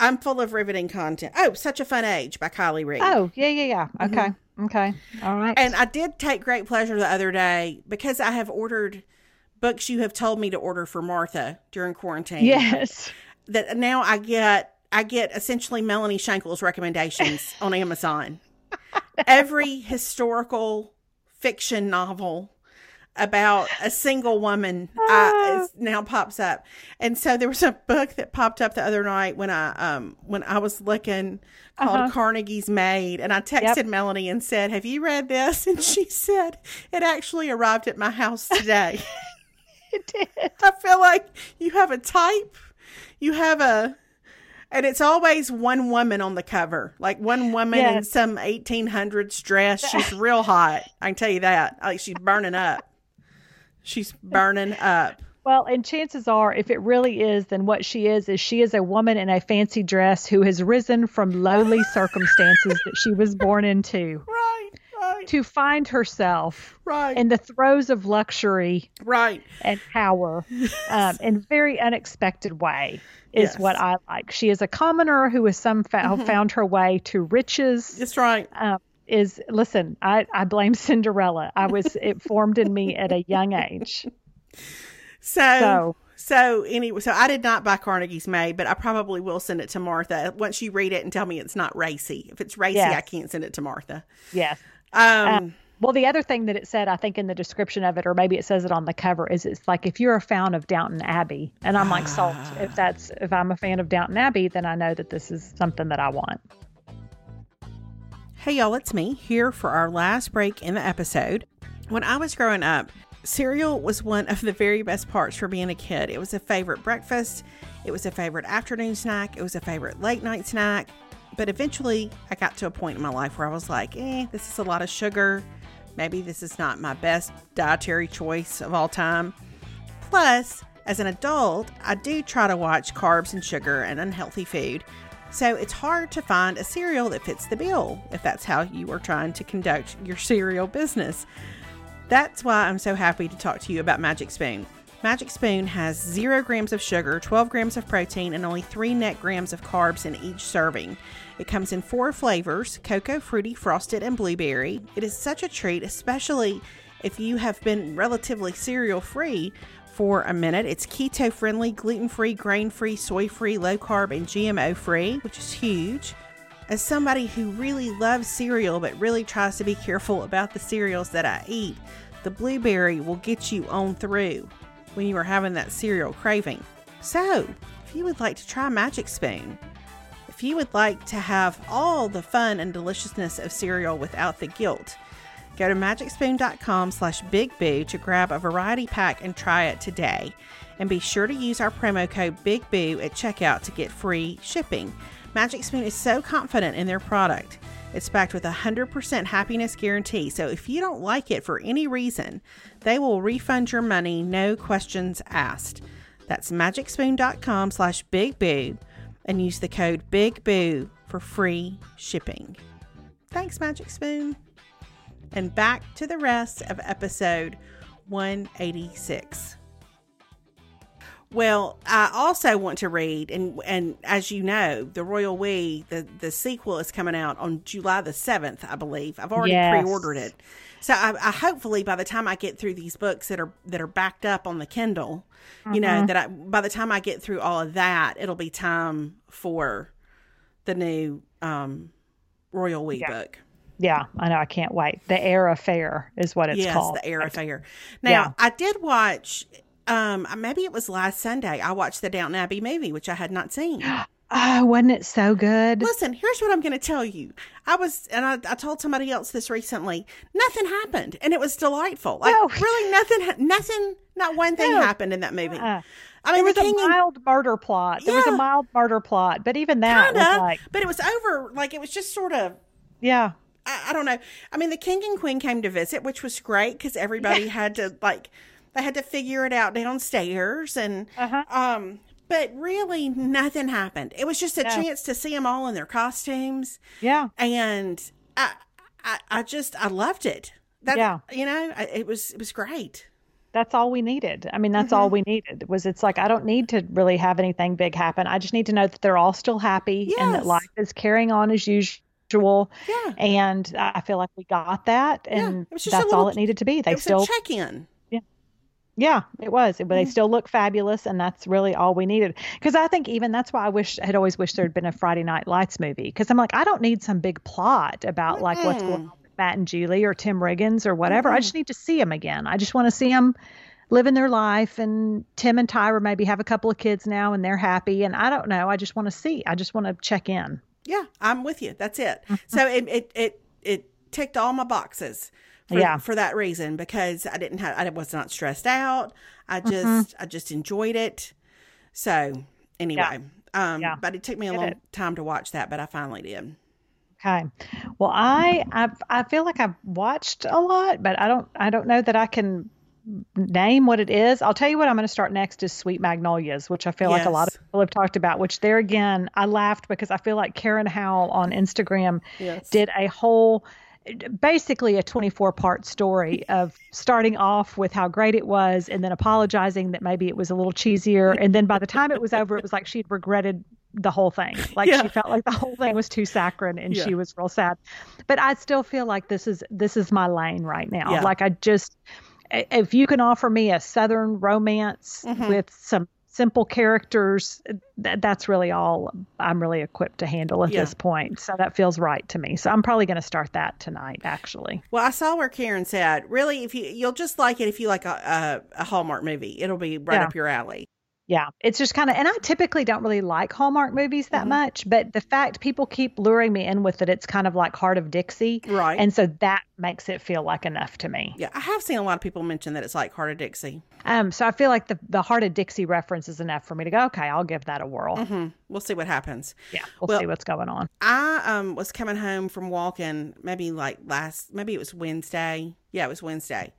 S1: I'm full of riveting content. Oh, such a fun age by Kiley Reid.
S2: Oh, yeah, yeah, yeah. Okay. Okay. All right.
S1: Mm-hmm. And I did take great pleasure the other day because I have ordered books you have told me to order for Martha during quarantine.
S2: yes.
S1: That now I get I get essentially Melanie Shankle's recommendations on Amazon. Every historical fiction novel about a single woman uh, is, now pops up. And so there was a book that popped up the other night when I um when I was looking called Carnegie's Maid and I texted Melanie and said, "Have you read this?" And she said, "It actually arrived at my house today."
S2: It did.
S1: I feel like you have a type, you have a, and it's always one woman on the cover, like one woman in some 1800s dress. She's real hot. I can tell you that. Like she's burning up. She's burning up.
S2: Well, and chances are, if it really is, then what she is is she is a woman in a fancy dress who has risen from lowly circumstances that she was born into
S1: Right, right,
S2: to find herself
S1: right,
S2: in the throes of luxury
S1: right.
S2: and power um, in a very unexpected way is
S1: Yes.
S2: what I like. She is a commoner who has somehow found her way to riches.
S1: That's right.
S2: Um, is listen, I, I blame Cinderella. I was it formed in me at a young age.
S1: So,
S2: So-
S1: so anyway, so I did not buy Carnegie's Maid, but I probably will send it to Martha once you read it and tell me it's not racy. If it's racy,
S2: Yes.
S1: I can't send it to Martha.
S2: Yes.
S1: Um,
S2: Well, the other thing that it said, I think, in the description of it, or maybe it says it on the cover, is it's like if you're a fan of Downton Abbey, and I'm like, salt. If that's if I'm a fan of Downton Abbey, then I know that this is something that I want.
S1: Hey y'all, it's me here for our last break in the episode. When I was growing up, cereal was one of the very best parts for being a kid. It was a favorite breakfast, it was a favorite afternoon snack, it was a favorite late night snack. But eventually, I got to a point in my life where I was like, eh, this is a lot of sugar. Maybe this is not my best dietary choice of all time. Plus, as an adult, I do try to watch carbs and sugar and unhealthy food, so it's hard to find a cereal that fits the bill if that's how you are trying to conduct your cereal business. That's why I'm so happy to talk to you about Magic Spoon. Magic Spoon has 0 grams of sugar, 12 grams of protein, and only 3 net grams of carbs in each serving. It comes in four flavors cocoa, fruity, frosted, and blueberry. It is such a treat, especially if you have been relatively cereal free for a minute. It's keto friendly, gluten free, grain free, soy free, low carb, and GMO free, which is huge. As somebody who really loves cereal but really tries to be careful about the cereals that I eat, the blueberry will get you on through when you are having that cereal craving. So, if you would like to try Magic Spoon, if you would like to have all the fun and deliciousness of cereal without the guilt, go to magicspoon.com slash bigboo to grab a variety pack and try it today. And be sure to use our promo code BIGBOO at checkout to get free shipping. Magic Spoon is so confident in their product. It's backed with a 100% happiness guarantee, so if you don't like it for any reason, they will refund your money, no questions asked. That's magicspoon.com slash bigboo and use the code BIGBOO for free shipping. Thanks, Magic Spoon. And back to the rest of episode 186. Well, I also want to read, and and as you know, the Royal We, the the sequel is coming out on July the seventh, I believe. I've already
S2: Yes.
S1: pre-ordered it, so I, I hopefully by the time I get through these books that are that are backed up on the Kindle, you know, that I by the time I get through all of that, it'll be time for the new um, Royal We
S2: Yeah.
S1: book.
S2: Yeah, I know. I can't wait. The Heir Affair is what it's
S1: yes,
S2: called.
S1: the Heir Affair. Now,
S2: Yeah.
S1: I did watch. Um, maybe it was last Sunday. I watched the Downton Abbey movie, which I had not seen.
S2: Oh, wasn't it so good?
S1: Listen, here's what I'm going to tell you. I was, and I, I told somebody else this recently. Nothing happened, and it was delightful. Like
S2: No.
S1: really, nothing, nothing, not one thing
S2: No.
S1: happened in that movie.
S2: Uh,
S1: I
S2: there
S1: mean,
S2: was
S1: the
S2: a
S1: king and
S2: mild murder plot. There was a mild murder plot, but even that
S1: kind
S2: was like,
S1: but it was over. Like it was just sort of.
S2: yeah,
S1: I, I don't know. I mean, the king and queen came to visit, which was great because everybody had to like they had to figure it out downstairs, and
S2: Uh-huh.
S1: um. But really, nothing happened. It was just a
S2: No.
S1: chance to see them all in their costumes,
S2: yeah,
S1: and I, I, I just I loved it. That
S2: Yeah.
S1: you know, I, it was it was great.
S2: that's all we needed. I mean, that's all
S1: Mm-hmm.
S2: we needed. Was it's like I don't need to really have anything big happen. I just need to know that they're all still happy and that life is carrying on as usual.
S1: Yeah.
S2: And I feel like we got that,
S1: Yeah,
S2: and
S1: it was just a
S2: that's all it needed to be. They
S1: it was
S2: still
S1: check in.
S2: Yeah, it was. But
S1: Mm-hmm.
S2: they still look fabulous, and that's really all we needed. Because I think even that's why I wish I had always wished there had been a Friday Night Lights movie. Because I'm like, I don't need some big plot about like what's going on with Matt and Julie or Tim Riggins or whatever. I just need to see them again. I just want to see them living their life, and Tim and Tyra maybe have a couple of kids now, and they're happy. And I don't know. I just want to see. I just want to check in.
S1: Yeah, I'm with you. That's it.
S2: Mm-hmm.
S1: So it it it it ticked all my boxes. For,
S2: Yeah.
S1: for that reason because I didn't have I was not stressed out. I
S2: Mm-hmm.
S1: just I just enjoyed it. So anyway, um
S2: Yeah.
S1: but it took me a long
S2: it.
S1: time to watch that, but I finally did.
S2: Okay. Well, I I I feel like I've watched a lot, but I don't I don't know that I can name what it is. I'll tell you what I'm going to start next is Sweet Magnolias, which I feel like a lot of people have talked about, which there again, I laughed because I feel like Karen Howell on Instagram
S1: Yes.
S2: did a whole basically a 24 part story of starting off with how great it was and then apologizing that maybe it was a little cheesier and then by the time it was over it was like she'd regretted the whole thing like
S1: Yeah.
S2: she felt like the whole thing was too saccharine and
S1: Yeah.
S2: she was real sad but i still feel like this is this is my lane right now
S1: Yeah.
S2: like i just if you can offer me a southern romance
S1: Mhm.
S2: with some simple characters th- that's really all i'm really equipped to handle at
S1: Yeah.
S2: this point so that feels right to me so i'm probably going to start that tonight actually
S1: Well, I saw where Karen said, "Really, if you you'll just like it if you like a a, a Hallmark movie, it'll be right
S2: Yeah.
S1: up your alley."
S2: Yeah, it's just kind of, and I typically don't really like Hallmark movies that
S1: Mhm.
S2: much, but the fact people keep luring me in with it, it's kind of like Hart of Dixie.
S1: Right.
S2: And so that makes it feel like enough to me.
S1: yeah, I have seen a lot of people mention that it's like Hart of Dixie.
S2: Um, so I feel like the the Hart of Dixie reference is enough for me to go, okay, I'll give that a whirl.
S1: hmm We'll see what happens.
S2: Yeah, we'll,
S1: Well-
S2: see what's going on.
S1: I um was coming home from walking maybe like last maybe it was Wednesday Yeah, it was Wednesday.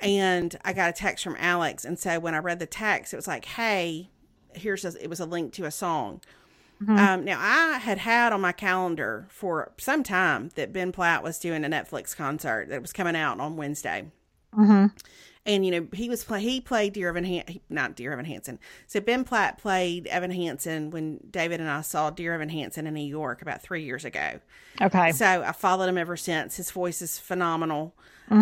S1: And I got a text from Alex. And so when I read the text, it was like, hey, here's a, it was a link to a song. Um, now, I had had on my calendar for some time that Ben Platt was doing a Netflix concert that was coming out on Wednesday. And you know he was play he played Dear Evan Han- not Dear Evan Hansen. So Ben Platt played Evan Hansen when David and I saw Dear Evan Hansen in New York about three years ago.
S2: Okay.
S1: So I followed him ever since. His voice is phenomenal.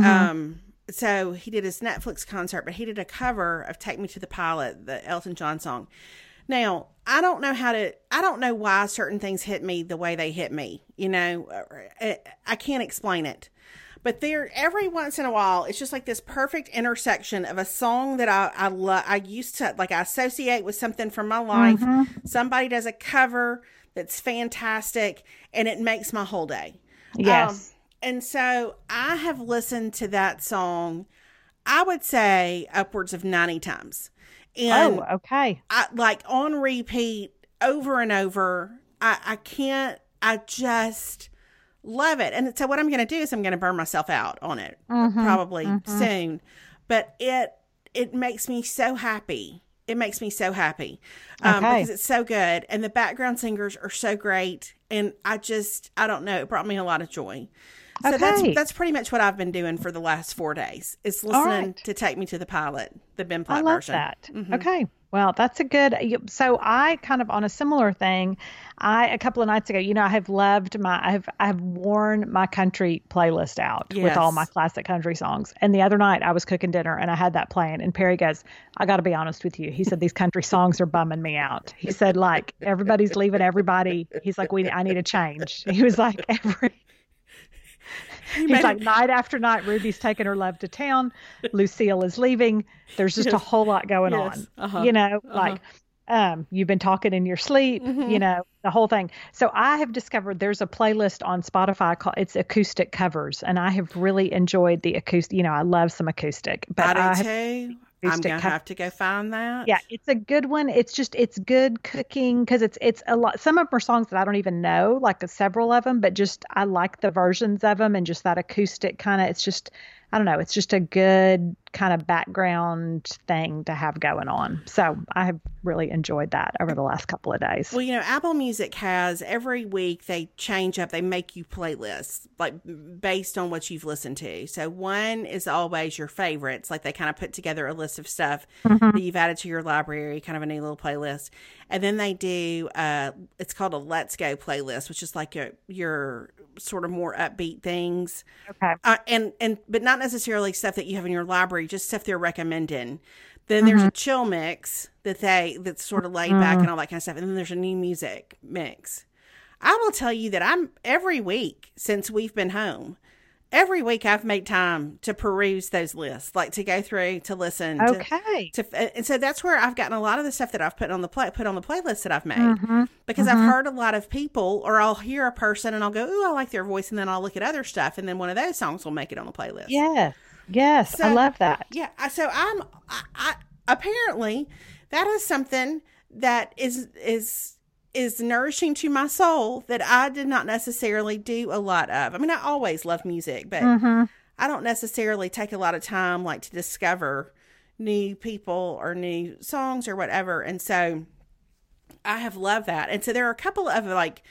S1: Um, so he did his Netflix concert, but he did a cover of "Take Me to the Pilot," the Elton John song. Now I don't know how to. I don't know why certain things hit me the way they hit me. You know, I, I can't explain it. But there, every once in a while, it's just like this perfect intersection of a song that I I love. I used to like I associate with something from my life. Mm-hmm. Somebody does a cover that's fantastic, and it makes my whole day.
S2: Um, yes.
S1: And so I have listened to that song, I would say upwards of 90 times. And
S2: oh, okay.
S1: I like on repeat over and over. I, I can't, I just love it. And so what I'm going to do is I'm going to burn myself out on it probably soon. But it, it makes me so happy. It makes me so happy um,
S2: Okay.
S1: because it's so good, and the background singers are so great, and I just I don't know, it brought me a lot of joy. So
S2: Okay.
S1: that's that's pretty much what I've been doing for the last four days. Is listening
S2: right.
S1: to "Take Me to the Pilot," the Ben Platt
S2: I love
S1: version.
S2: that.
S1: Mhm.
S2: Okay. Well, that's a good. So I kind of on a similar thing. I a couple of nights ago, you know, I have loved my. I have I have worn my country playlist out with all my classic country songs. And the other night, I was cooking dinner and I had that playing. And Perry goes, "I got to be honest with you." He said these country songs are bumming me out. He said like everybody's leaving everybody. He's like, "We I need a change." He was like every. He's like night after night. Ruby's taking her love to town. Lucille is leaving. There's just a whole lot going
S1: Yes.
S2: on.
S1: Uh-huh.
S2: You know, like um, you've been talking in your sleep.
S1: Mhm.
S2: You know, the whole thing. So I have discovered there's a playlist on Spotify called it's acoustic covers, and I have really enjoyed the acoustic. You know, I love some acoustic, but
S1: I
S2: I have.
S1: I'm gonna have to go find that.
S2: yeah, it's a good one. It's just it's good cooking because it's it's a lot. Some of them are songs that I don't even know, like uh, several of them, but just I like the versions of them and just that acoustic kind of. It's just I don't know. It's just a good kind of background thing to have going on. So I have really enjoyed that over the last couple of days.
S1: Well, you know, Apple Music has every week they change up, they make you playlists like based on what you've listened to. So one is always your favorites, like they kind of put together a list of stuff
S2: Mm-hmm.
S1: that you've added to your library, kind of a neat little playlist. And then they do uh it's called a Let's Go playlist, which is like a, your sort of more upbeat things.
S2: Okay.
S1: Uh, and and but not necessarily stuff that you have in your library, just stuff they're recommending. Then there's
S2: Mm-hmm.
S1: a chill mix that they that's sort of laid back and all that kind of stuff, and then there's a new music mix. I will tell you that I'm every week since we've been home. Every week I've made time to peruse those lists, like to go through to listen.
S2: Okay.
S1: To, and so that's where I've gotten a lot of the stuff that I've put on the play, put on the playlist that I've made
S2: Mm-hmm.
S1: because I've heard a lot of people, or I'll hear a person and I'll go, "Ooh, I like their voice," and then I'll look at other stuff, and then one of those songs will make it on the playlist.
S2: Yes. Yes. I love that.
S1: Yeah. So I'm. I, I apparently that is something that is is is nourishing to my soul that I did not necessarily do a lot of. I mean, I always love music, but
S2: Mm-hmm.
S1: I don't necessarily take a lot of time like to discover new people or new songs or whatever. And so I have loved that. And so there are a couple of like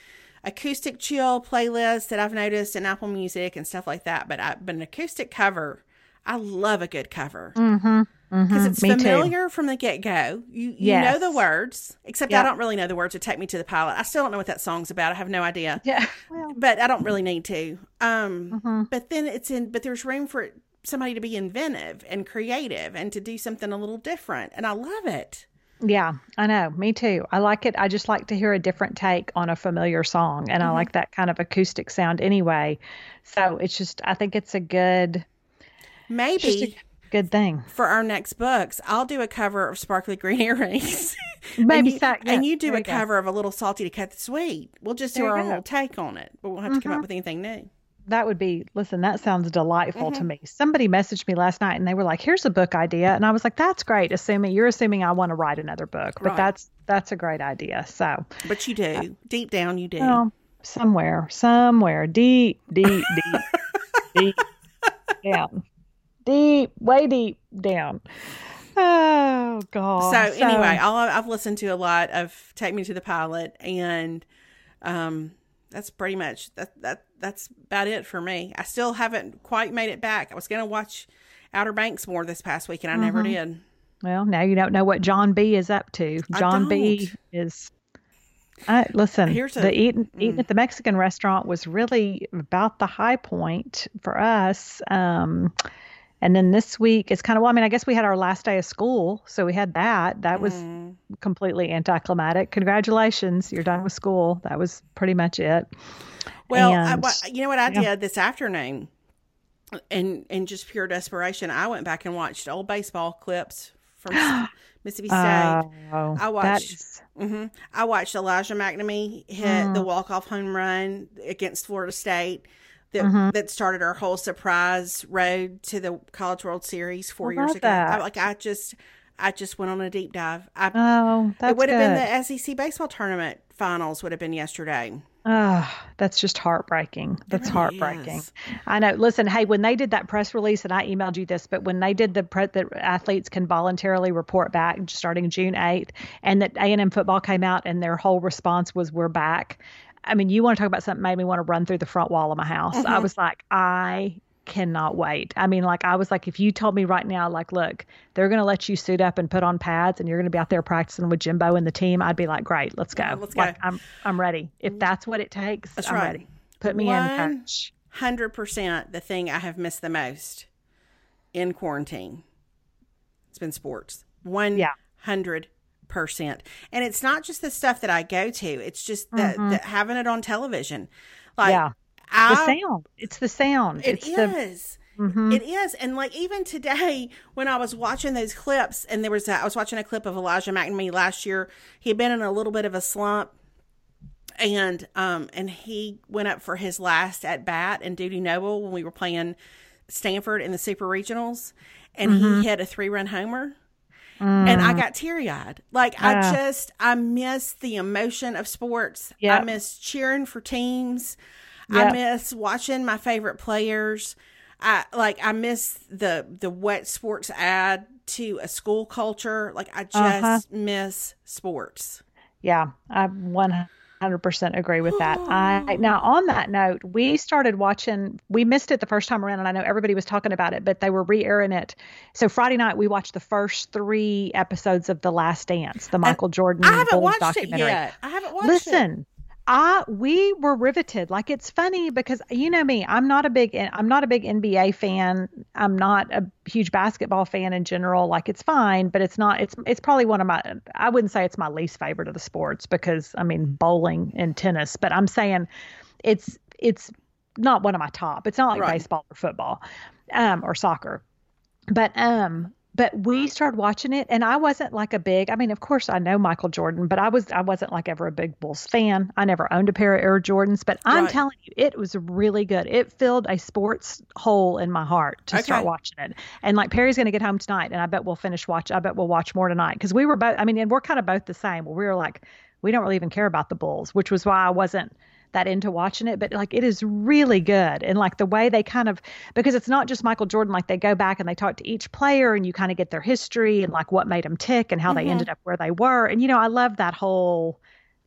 S1: acoustic chill playlists that I've noticed in Apple Music and stuff like that. But I, but an acoustic cover, I love a good cover
S2: Mm-hmm.
S1: because it's
S2: Me too.
S1: familiar from the get go. You you
S2: Yes.
S1: know the words, except I don't really know the words to "Take Me to the Pilot." I still don't know what that song's about. I have no idea
S2: Yeah. Well.
S1: but I don't really need to. Um,
S2: Mm-hmm.
S1: but then it's in, but there's room for somebody to be inventive and creative and to do something a little different, and I love it.
S2: Yeah, I know. Me too. I like it. I just like to hear a different take on a familiar song, and I like that kind of acoustic sound anyway. So it's just, I think it's a good,
S1: Maybe
S2: good thing.
S1: for our next books, I'll do a cover of Sparkly Green Earrings.
S2: Maybe
S1: and
S2: yeah,
S1: and you do a
S2: you go.
S1: cover of a little salty to cut the sweet. We'll just do
S2: There
S1: our own little take on it, but we'll have to come up with anything new.
S2: That would be, listen, that sounds delightful
S1: Mm-hmm.
S2: to me. Somebody messaged me last night and they were like, here's a book idea. And I was like, that's great. Assuming you're assuming I want to write another book, but
S1: Right.
S2: that's, that's a great idea. So,
S1: But you do deep down, you do.
S2: well, somewhere, somewhere deep, deep, deep, deep down. Deep, way deep down. Oh God.
S1: So, so anyway, I'll, I've listened to a lot of Take Me to the Pilot, and um, that's pretty much that that that's about it for me. I still haven't quite made it back. I was going to watch Outer Banks more this past week, and I mm-hmm. never did.
S2: Well, now you don't know what John B is up to. John B is. I, listen, Here's a, the eating, mm. at the Mexican restaurant was really about the high point for us. Um, and then this week, it's kind of, well, I mean, I guess we had our last day of school. So we had that. That was mm. completely anticlimactic. Congratulations, you're done with school. That was pretty much it.
S1: Well, and, I, you know what I yeah. did this afternoon? and in just pure desperation, I went back and watched old baseball clips from Mississippi State. Oh, I watched. Mm-hmm, I watched Elijah MacNamee hit mm. the walk off home run against Florida State that mm-hmm. that started our whole surprise road to the College World Series four I years ago. I, like I just I just went on a deep dive. I,
S2: oh, that's
S1: it would
S2: have
S1: been the SEC baseball tournament finals would have been yesterday.
S2: Oh, that's just heartbreaking. That's really heartbreaking. Is. I know. Listen, hey, when they did that press release, and I emailed you this, but when they did the pre- that athletes can voluntarily report back starting June eighth, and that A and M football came out and their whole response was "We're back." I mean, you want to talk about something made me want to run through the front wall of my house. Mm-hmm. I was like, I cannot wait. I mean, like I was like, if you told me right now, like, look, they're going to let you suit up and put on pads, and you're going to be out there practicing with Jimbo and the team, I'd be like, great, let's go. let's like, go. I'm I'm ready. If mm. that's what it takes, that's I'm right. ready. Put me One in.
S1: Hundred percent. The thing I have missed the most in quarantine. It's been sports. One hundred percent. And it's not just the stuff that I go to; it's just the, mm-hmm. having it on television. Like, yeah,
S2: I, the sound. It's the sound.
S1: It
S2: it's
S1: is. The, mm-hmm. it is. And like even today, when I was watching those clips, and there was a, I was watching a clip of Elijah MacNamee last year. He had been in a little bit of a slump, and um and he went up for his last at bat in Dudy Noble when we were playing Stanford in the Super Regionals, and mm-hmm. he hit a three run homer. Mm. And I got teary eyed. Like, I just, I miss the emotion of sports. Yep. I miss cheering for teams. Yep. I miss watching my favorite players. I like, I miss the, the wet sports add to a school culture. Like, I just uh-huh. miss sports.
S2: Yeah. I 100 100% agree with that. I ah. now on that note, we started watching we missed it the first time around and I know everybody was talking about it, but they were re-airing it. So Friday night we watched the first 3 episodes of The Last Dance, the Michael Jordan
S1: I haven't
S2: Bulls
S1: watched documentary. it yet. I haven't watched
S2: Listen,
S1: it.
S2: Listen, I we were riveted. Like it's funny because you know me, I'm not a big I'm not a big NBA fan. I'm not a huge basketball fan in general. Like it's fine, but it's not it's it's probably one of my I wouldn't say it's my least favorite of the sports because I mean bowling and tennis, but I'm saying it's it's not one of my top. It's not like right. baseball or football um or soccer. But um but we started watching it and i wasn't like a big i mean of course i know michael jordan but i was i wasn't like ever a big bulls fan i never owned a pair of air jordans but i'm right. telling you it was really good it filled a sports hole in my heart to okay. start watching it and like perry's going to get home tonight and i bet we'll finish watch i bet we'll watch more tonight because we were both i mean and we're kind of both the same we were like we don't really even care about the bulls which was why i wasn't that into watching it, but like it is really good. And like the way they kind of, because it's not just Michael Jordan, like they go back and they talk to each player and you kind of get their history and like what made them tick and how mm-hmm. they ended up where they were. And, you know, I love that whole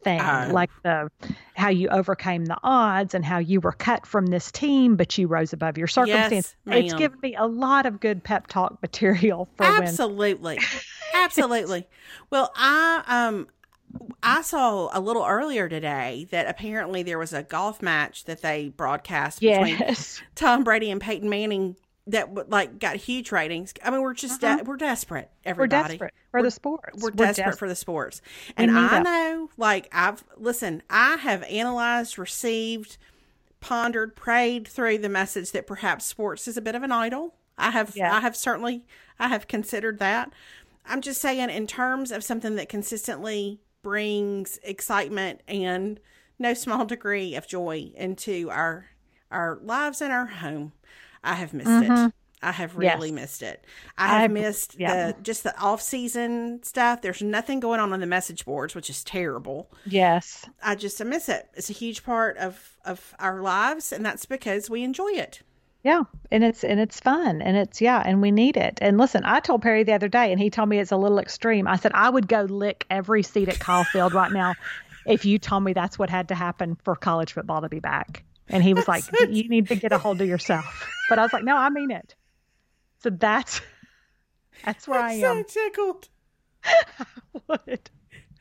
S2: thing, uh, like the how you overcame the odds and how you were cut from this team, but you rose above your circumstance. Yes, it's given me a lot of good pep talk material for
S1: absolutely, when... absolutely. Well, I um I saw a little earlier today that apparently there was a golf match that they broadcast between. Tom Brady and Peyton Manning that like got huge ratings. I mean, we're just uh-huh. de- we're desperate. Everybody,
S2: we're desperate for
S1: we're,
S2: the sports.
S1: We're, we're desperate, desperate, for the sports. And I know, like I've listen, I have analyzed, received, pondered, prayed through the message that perhaps sports is a bit of an idol. I have, yeah. I have certainly, I have considered that. I'm just saying, in terms of something that consistently brings excitement and no small degree of joy into our our lives and our home. I have missed mm-hmm. it. I have really yes. missed it. I have I, missed yeah. the just the off season stuff. There's nothing going on on the message boards, which is terrible.
S2: Yes,
S1: I just I miss it. It's a huge part of of our lives, and that's because we enjoy it.
S2: Yeah, and it's and it's fun and it's yeah, and we need it. And listen, I told Perry the other day, and he told me it's a little extreme. I said I would go lick every seat at Kyle Field right now if you told me that's what had to happen for college football to be back. And he was like, "You need to get a hold of yourself." But I was like, "No, I mean it." So that's that's where
S1: I'm
S2: I am.
S1: So tickled.
S2: I would.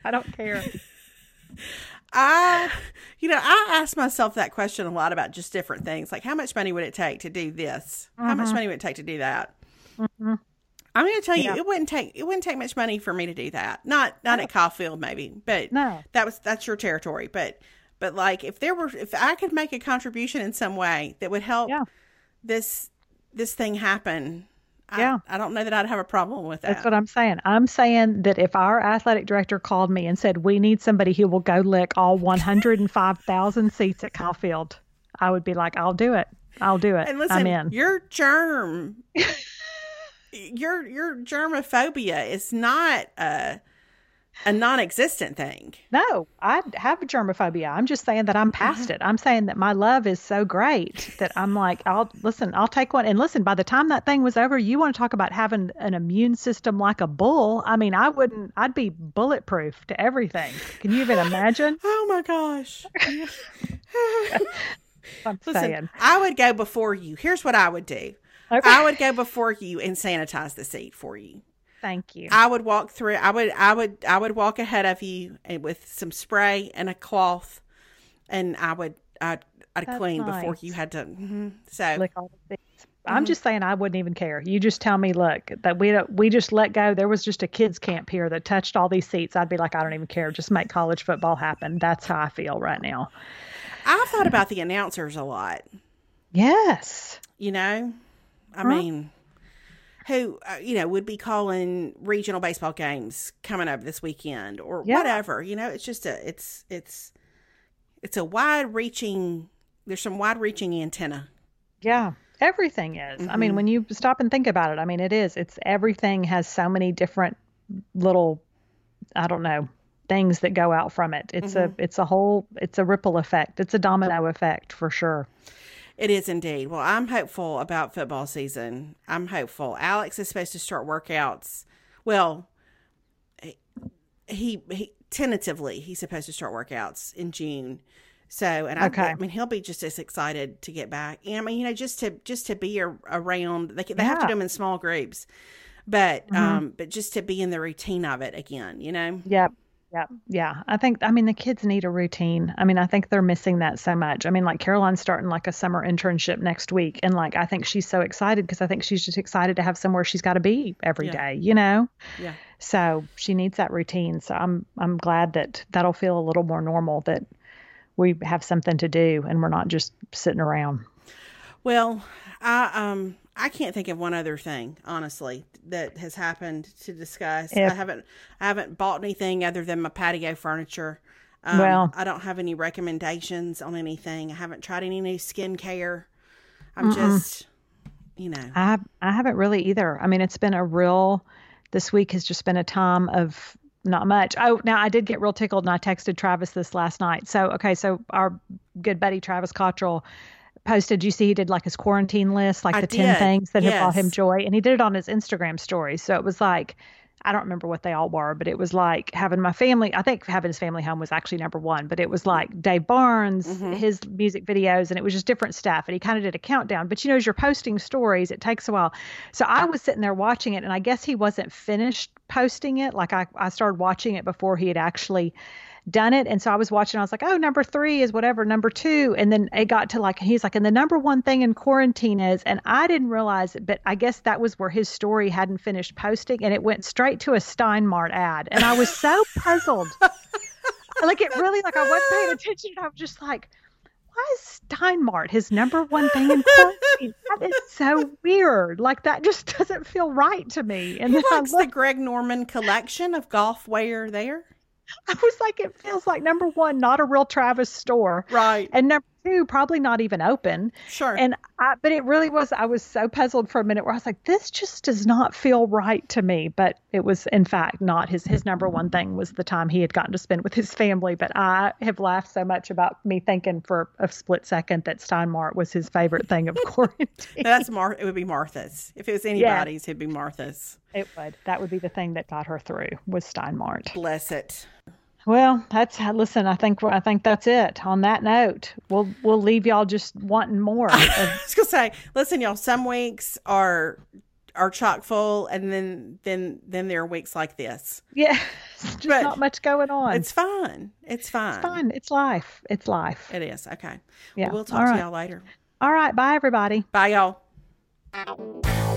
S2: I don't care.
S1: I, you know, I ask myself that question a lot about just different things. Like, how much money would it take to do this? How much money would it take to do that?
S2: Mm-hmm.
S1: I'm going to tell you,
S2: Yeah.
S1: it wouldn't take it wouldn't take much money for me to do that. Not not at Kyle Field, maybe, but
S2: No.
S1: that was that's your territory. But but like, if there were, if I could make a contribution in some way that would help
S2: Yeah.
S1: this this thing happen,
S2: Yeah.
S1: I, I don't know that I'd have a problem with that.
S2: That's what I'm saying. I'm saying that if our athletic director called me and said we need somebody who will go lick all 105,000 seats at Kyle Field, I would be like, I'll do it. I'll do it.
S1: And listen,
S2: I'm in.
S1: your germ, your your germophobia is not a a non-existent thing.
S2: No, I have germophobia. I'm just saying that I'm
S1: Mm-hmm.
S2: past it. I'm saying that my love is so great that I'm like, I'll listen, I'll take one. And listen, by the time that thing was over, you want to talk about having an immune system like a bull. I mean, I wouldn't, I'd be bulletproof to everything. Can you even imagine?
S1: Oh my gosh!
S2: I'm
S1: Listen,
S2: saying.
S1: I would go before you. Here's what I would do.
S2: Okay.
S1: I would go before you and sanitize the seat for you.
S2: Thank you.
S1: I would walk through. I would. I would. I would walk ahead of you with some spray and a cloth, and I would. I'd, I'd
S2: That's
S1: clean before you had to. mhm. So
S2: lick all the.
S1: Mm-hmm.
S2: I'm just saying I wouldn't even care. You just tell me, look, that we don't, we just let go. There was just a kids camp here that touched all these seats. I'd be like, I don't even care. Just make college football happen. That's how I feel right now.
S1: I've thought about the announcers a lot.
S2: Yes.
S1: You know, I
S2: Huh?
S1: mean, who uh, you know would be calling regional baseball games coming up this weekend or
S2: Yeah.
S1: whatever. You know, it's just a it's it's it's a wide reaching. There's some wide reaching antenna.
S2: Yeah. Everything is. I
S1: Mhm.
S2: mean, when you stop and think about it, I mean, it is. It's everything has so many different little, I don't know, things that go out from it. It's
S1: Mm-hmm.
S2: a, it's a whole, it's a ripple effect. It's a domino effect for sure.
S1: It is indeed. Well, I'm hopeful about football season. I'm hopeful. Alex is supposed to start workouts. Well, he he tentatively he's supposed to start workouts in June. So, and I,
S2: Okay.
S1: I mean, he'll be just as excited to get back. And I mean, you know, just to just to be a, around. They they have to do them in small groups, but
S2: Mhm.
S1: um, but just to be in the routine of it again. You know.
S2: Yep. Yep. Yeah. I think, I mean, the kids need a routine. I mean, I think they're missing that so much. I mean, like Caroline's starting like a summer internship next week. And like, I think she's so excited because I think she's just excited to have somewhere she's got to be every
S1: Yeah.
S2: day, you know?
S1: Yeah.
S2: So she needs that routine. So I'm, I'm glad that that'll feel a little more normal that we have something to do and we're not just sitting around.
S1: Well, I um I can't think of one other thing, honestly, that has happened to discuss. I haven't I haven't bought anything other than my patio furniture. Um,
S2: Well-
S1: I don't have any recommendations on anything. I haven't tried any new skincare. I'm just, you know,
S2: I I haven't really either. I mean, it's been a real. This week has just been a time of not much. Oh, now I did get real tickled, and I texted Travis this last night. So okay, so our good buddy Travis Cottrell posted. You see, he did like his quarantine list, like
S1: I
S2: the ten things that have brought him joy, and he did it on his Instagram story. So it was like. I don't remember what they all were, but it was like having my family. I think having his family home was actually number one, but it was like Dave Barnes,
S1: Mhm.
S2: his music videos, and it was just different stuff. And he kind of did a countdown. But you know, as you're posting stories, it takes a while. So I was sitting there watching it, and I guess he wasn't finished posting it. Like I, I started watching it before he had actually done it. And so I was watching, I was like, oh, number three is whatever, number two. And then it got to like, he's like, and the number one thing in quarantine is, and I didn't realize it, but I guess that was where his story hadn't finished posting and it went straight to a Steinmart ad. And I was so puzzled. like it really, like I wasn't paying attention. I was just like, why is Steinmart his number one thing in quarantine? that is so weird. Like that just doesn't feel right to me. And
S1: he likes the Greg Norman collection of golf wear there.
S2: I was like, it feels like number one, not a real Travis store.
S1: Right.
S2: And number too, probably not even open.
S1: Sure.
S2: And I, but it really was. I was so puzzled for a minute where I was like, this just does not feel right to me. But it was, in fact, not his his number one thing was the time he had gotten to spend with his family. But I have laughed so much about me thinking for a split second that Steinmart was his favorite thing of quarantine.
S1: That's Mar. It would be Martha's. If it was anybody's, it'd be Martha's.
S2: It would. That would be the thing that got her through was Steinmart.
S1: Bless it.
S2: Well, that's uh, listen. I think I think that's it. On that note, we'll we'll leave y'all just wanting more.
S1: I was gonna say, listen, y'all. Some weeks are are chock full, and then then then there are weeks like this.
S2: yeah, just
S1: But
S2: not much going on.
S1: It's fine. It's fine.
S2: It's fine. It's life. It's life.
S1: It is okay.
S2: Yeah.
S1: We'll talk
S2: All
S1: to y'all later.
S2: All right. Bye, everybody.
S1: Bye, y'all.